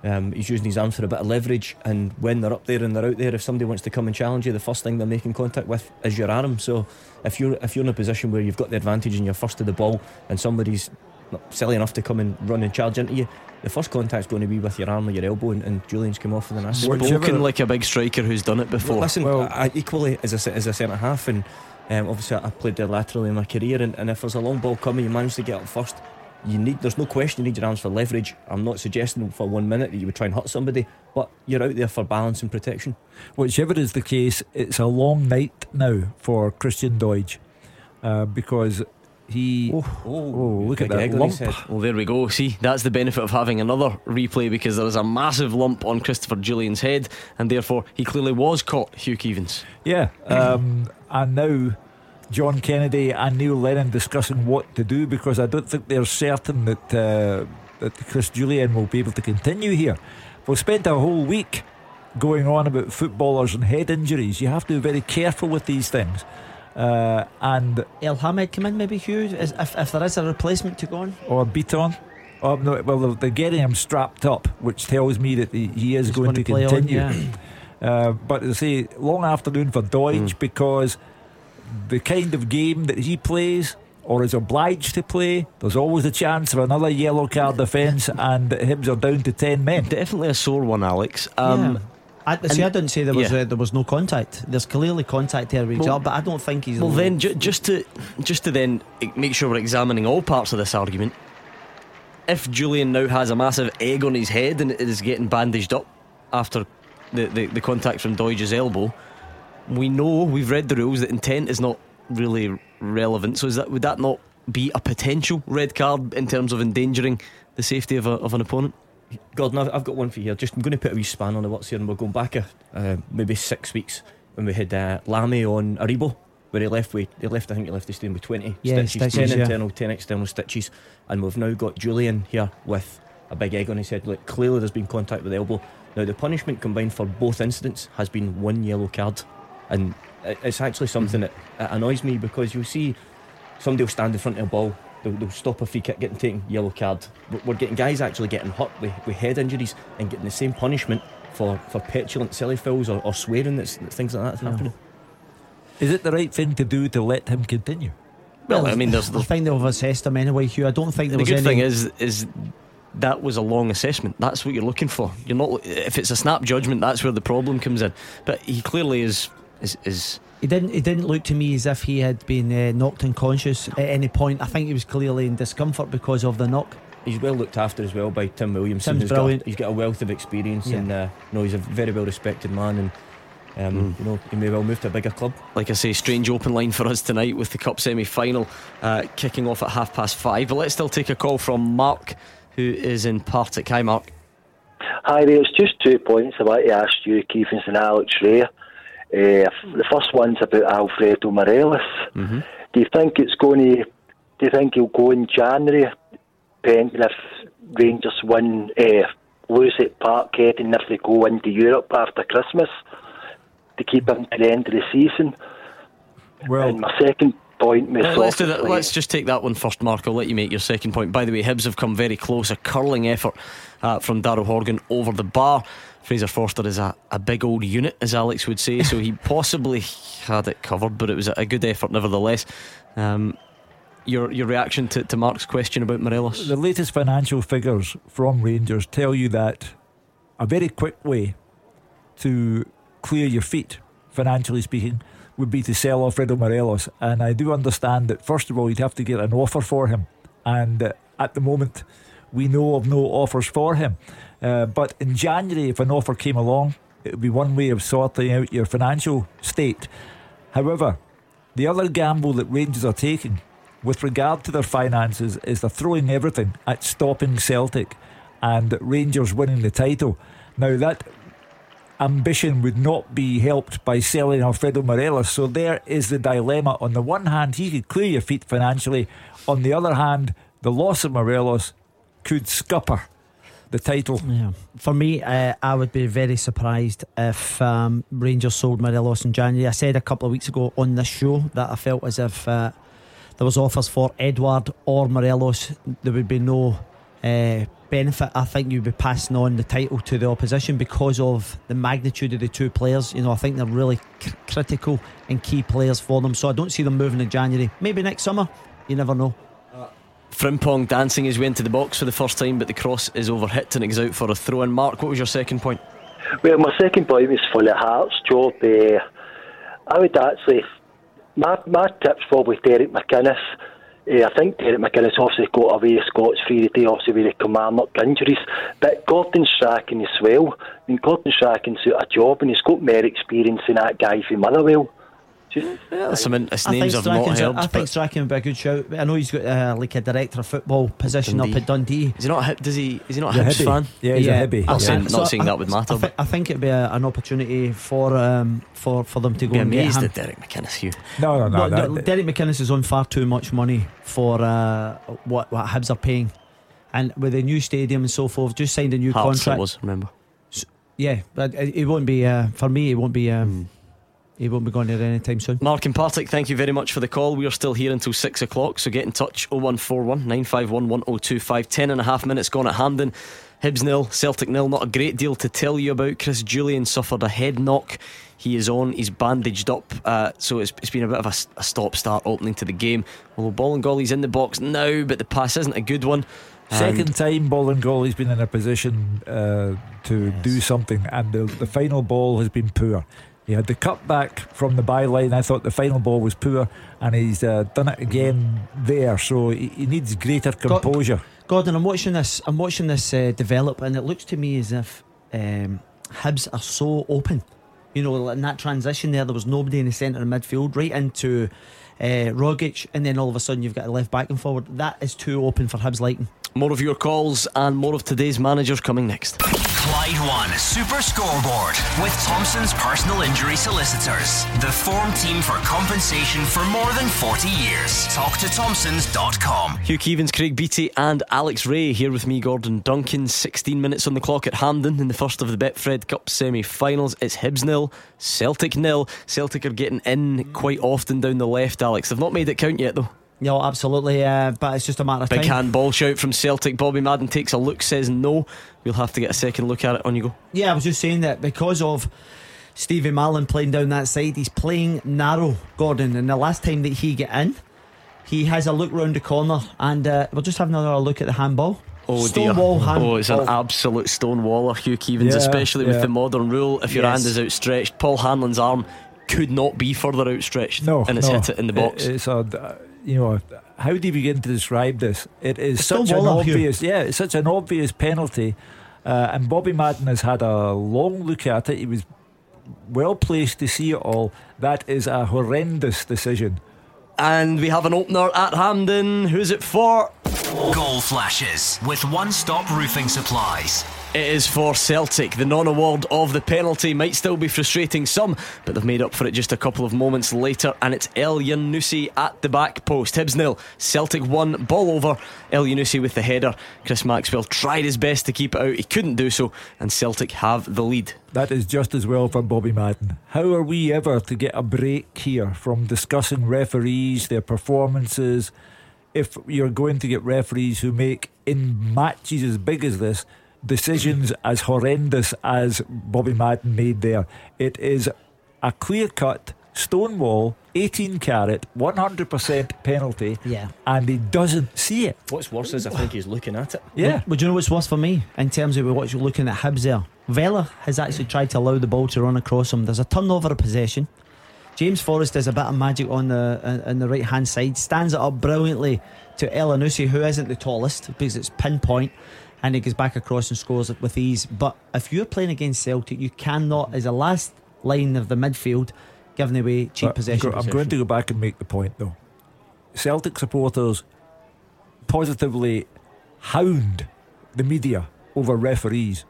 Um, he's using his arms for a bit of leverage, and when they're up there and they're out there, if somebody wants to come and challenge you, the first thing they're making contact with is your arm. So if you're if you're in a position where you've got the advantage and you're first to the ball, and somebody's not silly enough to come and run and charge into you, the first contact's going to be with your arm or your elbow, and, and Jullien's come off with a nasty. Spoken like a big striker who's done it before. Well, listen, well, I, equally as a, as a centre half, and um, obviously I played there laterally in my career, and, and if there's a long ball coming, you manage to get up first you need there's no question you need your arms for leverage. I'm not suggesting for one minute that you would try and hurt somebody, but you're out there for balance and protection. Whichever is the case, it's a long night now for Christian Doidge uh, because he. Oh, oh, oh look at that lump. Well, there we go. See, that's the benefit of having another replay because there was a massive lump on Christopher Jullien's head, and therefore he clearly was caught. Hugh Keevins. Yeah, um, and now John Kennedy and Neil Lennon discussing what to do because I don't think they're certain that uh, that Chris Jullien will be able to continue here. We've spent a whole week going on about footballers and head injuries. You have to be very careful with these things. Uh, and Elhamed come in maybe Hugh if, if there is a replacement to go on or Bitton. Oh, no, well, they're getting him strapped up, which tells me that he is going, going, to, to continue. On, yeah. uh, but to say long afternoon for Doidge mm. because the kind of game that he plays or is obliged to play, there's always a chance of another yellow card defence, and Hibs are down to 10 men. Definitely a sore one, Alex. Um, yeah. I, see, I didn't say there was yeah. uh, there was no contact. There's clearly contact here with well, but I don't think he's. Well, then ju- just to just to then make sure we're examining all parts of this argument. If Jullien now has a massive egg on his head and it is getting bandaged up after the, the, the contact from Doidge's elbow, we know we've read the rules that intent is not really relevant. So is that would that not be a potential red card in terms of endangering the safety of, a, of an opponent? Gordon, I've, I've got one for you here. Just I'm going to put a wee span on the what's here, and we're going back a, uh, maybe six weeks when we had uh, Lamy on Aribo, where he left. We he left. I think he left the stadium with 20 yeah, stitches, stitches, 10 yeah. internal, 10 external stitches, and we've now got Jullien here with a big egg on his head. Look, clearly, there's been contact with the elbow. Now the punishment combined for both incidents has been one yellow card and it's actually something mhm. that annoys me because you'll see somebody will stand in front of a ball they'll, they'll stop a free kick getting taken yellow card we're getting guys actually getting hurt with, with head injuries and getting the same punishment for, for petulant silly fouls or, or swearing that's, that things like that no. happening is it the right thing to do to let him continue well, I mean, there's, there's I think they've assessed him anyway, Hugh. I don't think there the was good any... thing is is that was a long assessment. That's what you're looking for. You're not if it's a snap judgment. That's where the problem comes in. But he clearly is is, is he didn't. He didn't look to me as if he had been uh, knocked unconscious at any point. I think he was clearly in discomfort because of the knock. He's well looked after as well by Tim Williamson. Tim's he's brilliant. Got, he's got a wealth of experience, yeah. and uh, no, he's a very well respected man, and um, mm. you know he may well move to a bigger club. Like I say, strange open line for us tonight with the cup semi-final uh, kicking off at half past five. But let's still take a call from Mark, who is in Partick. Hi, Mark. Hi there. It's just two points I want to ask you, Keevins and Alex Rae. Uh, the first one's about Alfredo Morelos. Mm-hmm. Do you think it's going to? Do you think he'll go in January, depending if Rangers win, uh, lose at Parkhead, and if they go into Europe after Christmas to keep him to the end of the season? Well, and my second point. Well, let's, do that. let's just take that one first, Mark. I'll let you make your second point. By the way, Hibs have come very close. A curling effort uh, from Daryl Horgan over the bar. Fraser Forster is a, a big old unit, as Alex would say, so he possibly had it covered, but it was a good effort nevertheless. Um, your your reaction to, to Mark's question about Morelos? The latest financial figures from Rangers tell you that a very quick way to clear your feet, financially speaking, would be to sell Alfredo Morelos. And I do understand that, first of all, you'd have to get an offer for him. And at the moment, we know of no offers for him. Uh, but in January, if an offer came along, it would be one way of sorting out your financial state. However, the other gamble that Rangers are taking with regard to their finances is they're throwing everything at stopping Celtic and Rangers winning the title. Now, that ambition would not be helped by selling Alfredo Morelos. So there is the dilemma. On the one hand, he could clear your feet financially. On the other hand, the loss of Morelos could scupper the title. Yeah. For me, uh, I would be very surprised if um, Rangers sold Morelos in January. I said a couple of weeks ago on this show that I felt as if uh, there was offers for Edouard or Morelos. There would be no uh, benefit. I think you'd be passing on the title to the opposition because of the magnitude of the two players. You know, I think they're really c- critical and key players for them. So I don't see them moving in January. Maybe next summer. You never know. Frimpong dancing his way into the box for the first time, but the cross is overhit and it goes out for a throw in. Mark, what was your second point? Well, my second point was for the Hearts job. Uh, I would actually, my, my tip's probably Derek McInnes. Uh, I think Derek McInnes obviously got away Scots free today, obviously with the Kilmarnock injuries. But Gordon Strachan as well. I mean, Gordon Strachan's got a job and he's got more experience than that guy from Motherwell. Just, yeah, some in, I names think have not Strachan's helped. I think but Strachan would be a good shout. I know he's got uh, like a director of football position Dundee. up at Dundee. Is he not? A, Hib- does he? Is he not a Yeah, Hibs Hibby. fan? Yeah, he's a Hibby. Not Yeah. saying, So not saying I- that would matter. I, thi- I think it'd be a, an opportunity for um, for for them to go be and get amazed him. at Derek McInnes. Hugh. No, no, no. No, that- Derek McInnes is on far too much money for uh, what what Hibs are paying, and with the new stadium and so forth, just signed a new Hearts it contract. was. Remember? Yeah, but it it won't be uh, for me. It won't be. Um, He won't be going there anytime soon. Mark and Partick, thank you very much for the call. We are still here until six o'clock, so get in touch 0141 951 1025. Ten and a half minutes gone at Hampden. Hibs nil, Celtic nil. Not a great deal to tell you about. Chris Jullien suffered a head knock. He is on, he's bandaged up, uh, so it's, it's been a bit of a, a stop start opening to the game. Although Bolingoli's in the box now, but the pass isn't a good one. Second And- time Bolingoli's been in a position uh, to do something, and the, the final ball has been poor. He had the cut back from the byline. I thought the final ball was poor, and he's uh, done it again there. So he, he needs greater composure. Gordon, I'm watching this. I'm watching this uh, develop, and it looks to me as if um, Hibs are so open. You know, in that transition there, there was nobody in the centre of midfield, right into uh, Rogic, and then all of a sudden you've got a left back and forward. That is too open for Hibs liking. More of your calls and more of today's managers coming next. Clyde One Super Scoreboard with Thompson's personal injury solicitors. The form team for compensation for more than 40 years. Talk to Thompsons.com. Hugh Keevins, Craig Beattie, and Alex Rae here with me, Gordon Duncan. 16 minutes on the clock at Hampden in the first of the Betfred Cup semi finals. It's Hibs nil, Celtic nil. Celtic are getting in quite often down the left, Alex. They've not made it count yet, though. No, absolutely. Uh, but it's just a matter of Big time. handball shout from Celtic. Bobby Madden takes a look, says no. We'll have to get a second look at it. On you go. Yeah, I was just saying that because of Stevie Mallan playing down that side, he's playing narrow, Gordon. And the last time that he get in, he has a look round the corner, and uh, we'll just have another look at the handball. Oh Stonewall dear! handball. Oh, it's an absolute stonewaller, Hugh Keevins, Yeah, especially with the modern rule. If your Yes. hand is outstretched, Paul Hanlon's arm could not be further outstretched, No, and it's no. hit it in the box. It- it's a, you know, how do you begin to describe this? It is It's such an bother, Hugh. obvious, yeah, it's such an obvious penalty. Uh, and Bobby Madden has had a long look at it. He was well placed to see it all. That is a horrendous decision. And we have an opener at Hampden. Who's it for? Goal flashes with one stop roofing supplies. It is for Celtic. The non award of the penalty might still be frustrating some, but they've made up for it just a couple of moments later. And it's Elyounoussi at the back post. Hibs nil, Celtic 1, ball over. Elyounoussi with the header. Chris Maxwell tried his best to keep it out. He couldn't do so, and Celtic have the lead. That is just as well for Bobby Madden. How are we ever to get a break here from discussing referees, their performances? If you're going to get referees who make in matches as big as this decisions as horrendous as Bobby Madden made there, it is a clear cut stonewall, 18 carat, 100% penalty, Yeah. and he doesn't see it. What's worse is I think he's looking at it. Yeah. But do you know what's worse for me in terms of what you're looking at Hibs there? Vela has actually tried to allow the ball to run across him. There's a turnover of possession. James Forrest does a bit of magic on the uh, on the right hand side, stands it up brilliantly to Elyounoussi, who isn't the tallest because it's pinpoint, and he goes back across and scores it with ease. But if you're playing against Celtic, you cannot, as a last line of the midfield, giving away cheap But I'm possession. I'm going to go back and make the point though. Celtic supporters positively hound the media over referees.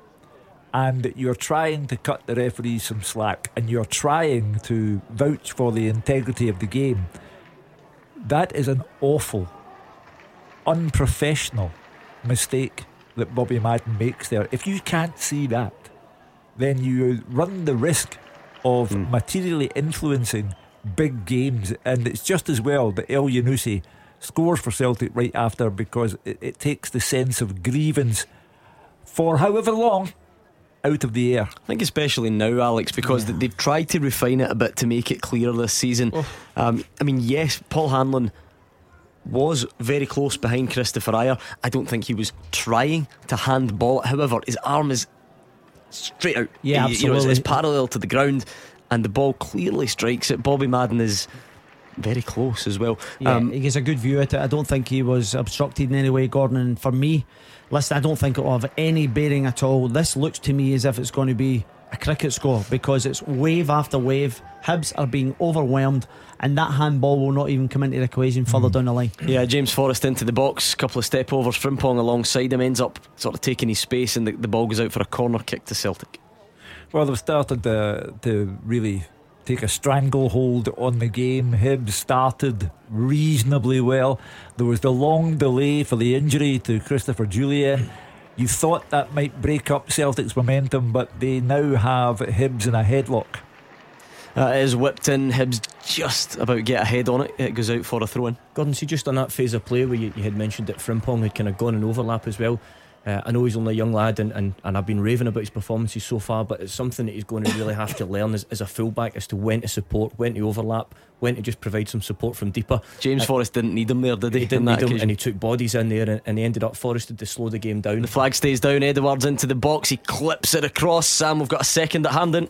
And you're trying to cut the referees some slack and you're trying to vouch for the integrity of the game. That is an awful, unprofessional mistake that Bobby Madden makes there. If you can't see that, then you run the risk of Hmm. materially influencing big games. And it's just as well that Elyounoussi scores for Celtic right after because it, it takes the sense of grievance for however long out of the air. I think especially now, Alex, because th- they've tried to refine it a bit to make it clear this season. Um, I mean, yes, Paul Hanlon was very close behind Kristoffer Ajer. I don't think he was trying to handball it. However, his arm is straight out. Yeah, He- you know, it's, it's parallel to the ground, and the ball clearly strikes it. Bobby Madden is very close as well. Yeah, Um, he gets a good view at it. I don't think he was obstructed in any way, Gordon. And for me, listen, I don't think it will have any bearing at all. This looks to me as if it's going to be a cricket score because it's wave after wave. Hibs are being overwhelmed, and that handball will not even come into the equation further down the line. Yeah, James Forrest into the box, couple of step overs. Frimpong alongside him ends up sort of taking his space, and the, the ball goes out for a corner kick to Celtic. Well, they've started to, to really take a stranglehold on the game. Hibs started reasonably well. There was the long delay for the injury to Christopher Jullien. You thought that might break up Celtic's momentum, but they now have Hibs in a headlock. It is whipped in. Hibs just about get ahead on it. It goes out for a throw in. Gordon, see, just on that phase of play where you, you had mentioned that Frimpong had kind of gone in overlap as well. Uh, I know he's only a young lad and, and, and I've been raving about his performances so far, but it's something that he's going to really have to learn as, as a fullback as to when to support, when to overlap, when to just provide some support from deeper. James Uh, Forrest didn't need him there, did he? He didn't need him, occasion? and he took bodies in there, and, and he ended up forested to slow the game down. The flag stays down. Edwards into the box. He clips it across. Sam, we've got a second at Hampden.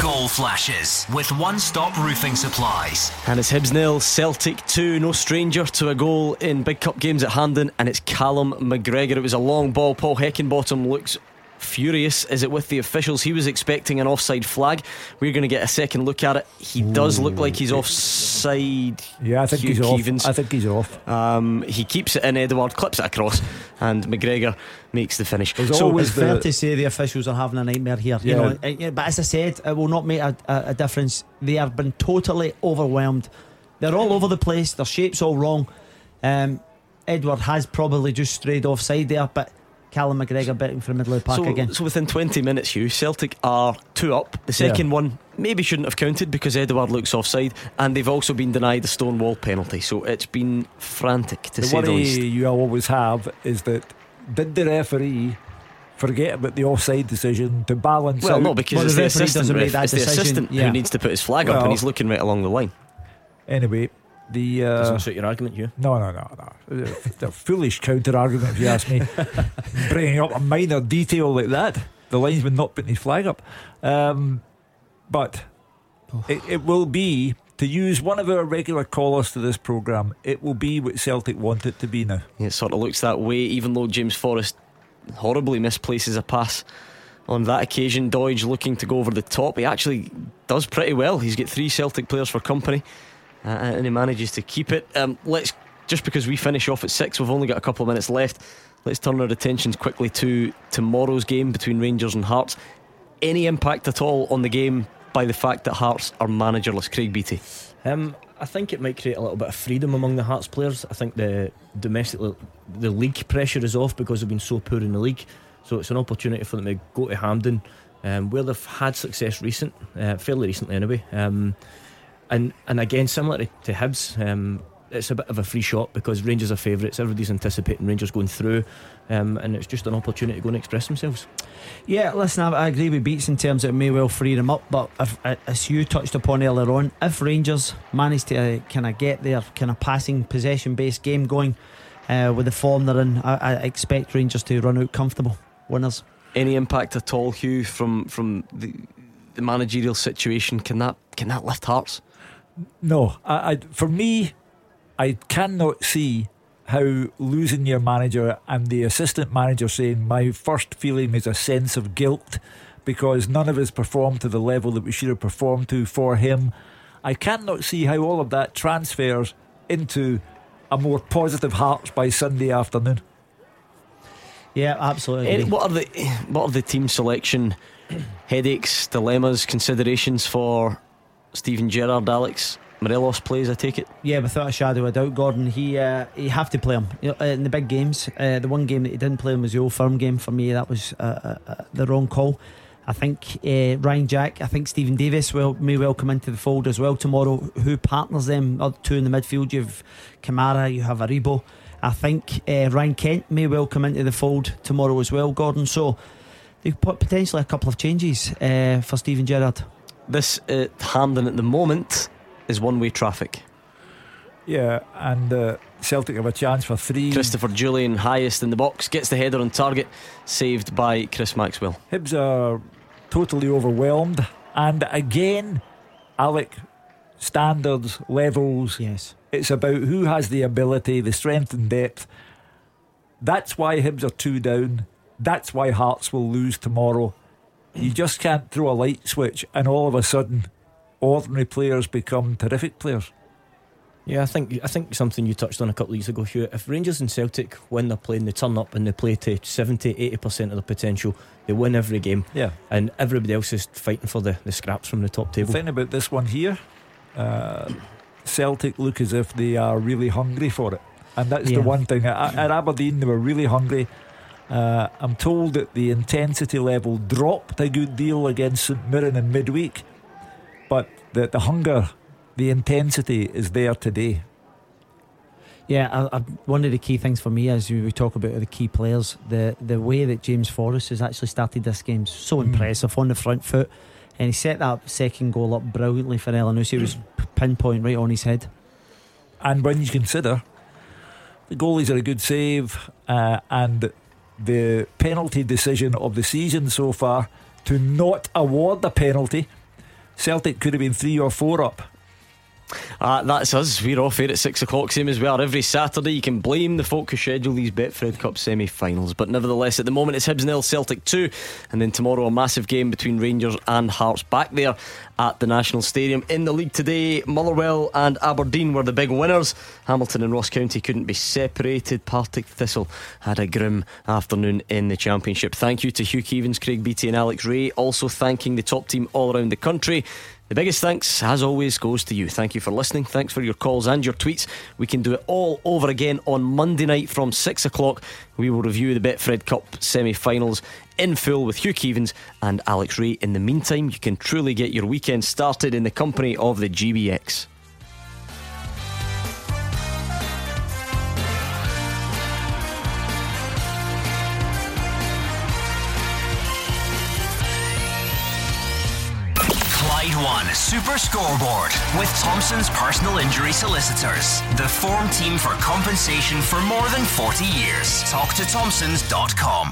Goal flashes with one stop roofing supplies. And it's Hibs nil, Celtic 2. No stranger to a goal in big cup games at Hampden, and it's Callum McGregor. It was a long ball. Paul Heckingbottom looks furious. Is it with the officials? He was expecting an offside flag. We're going to get a second look at it. He does look like he's offside. Yeah, I think Hugh he's off. I think he's off. Um, he keeps it in. Edouard clips it across, and McGregor makes the finish. So it's fair to say the officials are having a nightmare here. You Yeah. know, uh, yeah, but as I said, it will not make a, a, a difference. They have been totally overwhelmed. They're all over the place. Their shape's all wrong. Um, Edouard has probably just strayed offside there, but Callum McGregor betting for the middle of the pack so, again. so within 20 minutes, Hugh, Celtic are two up. The second Yeah. one maybe shouldn't have counted because Edouard looks offside, and they've also been denied the stone wall penalty. So it's been frantic to the say the worry least. you always have is that did the referee forget about the offside decision to balance Well, out? no, because it's the assistant, ref, it's the assistant who needs to put his flag up, and he's looking right along the line. Anyway, the uh, Doesn't suit your argument, Hugh. No, no, no, no. They're foolish counter argument, if you ask me. Bringing up a minor detail like that, the linesman not putting his flag up. Um, but it, it will be, to use one of our regular callers to this programme, it will be what Celtic want it to be now. It sort of looks that way, even though James Forrest horribly misplaces a pass on that occasion. Doidge looking to go over the top. He actually does pretty well. He's got three Celtic players for company, uh, and he manages to keep it. Um, let's just because we finish off at six, we've only got a couple of minutes left. Let's turn our attentions quickly to tomorrow's game between Rangers and Hearts. Any impact at all on the game by the fact that Hearts are managerless, Craig Beattie? Um, I think it might create a little bit of freedom among the Hearts players. I think the domestic, the league pressure is off because they've been so poor in the league. So it's an opportunity for them to go to Hampden, um, where they've had success recent, uh, fairly recently anyway. Um, and and again, similar to, to Hibs, um, it's a bit of a free shot because Rangers are favourites. Everybody's anticipating Rangers going through, um, and it's just an opportunity to go and express themselves. Yeah, listen, I, I agree with Beats in terms that it may well free them up, but if, uh, as you touched upon earlier on, if Rangers manage to uh, kind of get their kind of passing possession based game going uh, with the form they're in, I, I expect Rangers to run out comfortable winners. Any impact at all, Hugh, from from the the managerial situation? Can that can that lift Hearts? No, I, I, for me, I cannot see how losing your manager and the assistant manager saying my first feeling is a sense of guilt because none of us performed to the level that we should have performed to for him. I cannot see how all of that transfers into a more positive Hearts by Sunday afternoon. Yeah, absolutely. Eh, what are the what are the team selection headaches, dilemmas, considerations for Steven Gerrard, Alex? Morelos plays, I take it. Yeah, without a shadow of a doubt, Gordon. He uh, he have to play him know, in the big games. Uh, the one game that he didn't play him was the Old Firm game. For me, that was uh, uh, uh the wrong call. I think uh, Ryan Jack, I think Steven Davis will may well come into the fold as well tomorrow. Who partners them? Two in the midfield. You have Kamara, you have Aribo. I think uh, Ryan Kent may well come into the fold tomorrow as well, Gordon. So they've put potentially a couple of changes uh, for Steven Gerrard. This at Hampden at the moment is one way traffic. Yeah, and uh, Celtic have a chance for three. Christopher Jullien, highest in the box, gets the header on target, saved by Chris Maxwell. Hibs are totally overwhelmed. And again, Alec, standards, levels. Yes. It's about who has the ability, the strength and depth. That's why Hibs are two down. That's why Hearts will lose tomorrow. You just can't throw a light switch and all of a sudden ordinary players become terrific players. Yeah, I think I think something you touched on a couple of years ago, Hugh. If Rangers and Celtic, when they're playing, they turn up and they play to 70 80% of their potential, they win every game. Yeah. And everybody else is fighting for the, the scraps from the top table. The thing about this one here, uh, Celtic look as if they are really hungry for it. And that's Yeah. the one thing. At, at Aberdeen, they were really hungry. Uh, I'm told that the intensity level dropped a good deal against St Mirren in midweek, but the, the hunger, the intensity is there today. Yeah, I, I, one of the key things for me as we talk about the key players, the the way that James Forrest has actually started this game is so Mm. impressive on the front foot, and he set that second goal up brilliantly for Elyounoussi. It was pinpoint right on his head. And when you consider the goalies are a good save, uh, and the penalty decision of the season so far to not award the penalty, Celtic could have been three or four up. Uh, that's us. We're off here at six o'clock, same as we are every Saturday. You can blame the folk who schedule these Betfred Cup semi finals, but nevertheless, at the moment it's Hibs nil, Celtic 2, and then tomorrow a massive game between Rangers and Hearts back there at the National Stadium. In the league today, Motherwell and Aberdeen were the big winners. Hamilton and Ross County couldn't be separated. Partick Thistle had a grim afternoon in the Championship. Thank you to Hugh Keevins, Craig Beattie, and Alex Rae. Also, thanking the top team all around the country. The biggest thanks, as always, goes to you. Thank you for listening. Thanks for your calls and your tweets. We can do it all over again on Monday night from 6 o'clock. We will review the Betfred Cup semi finals in full with Hugh Keevins and Alex Rae. In the meantime, you can truly get your weekend started in the company of the GBX. One Super Scoreboard with Thompson's personal injury solicitors. The form team for compensation for more than 40 years. Talk to Thompsons.com.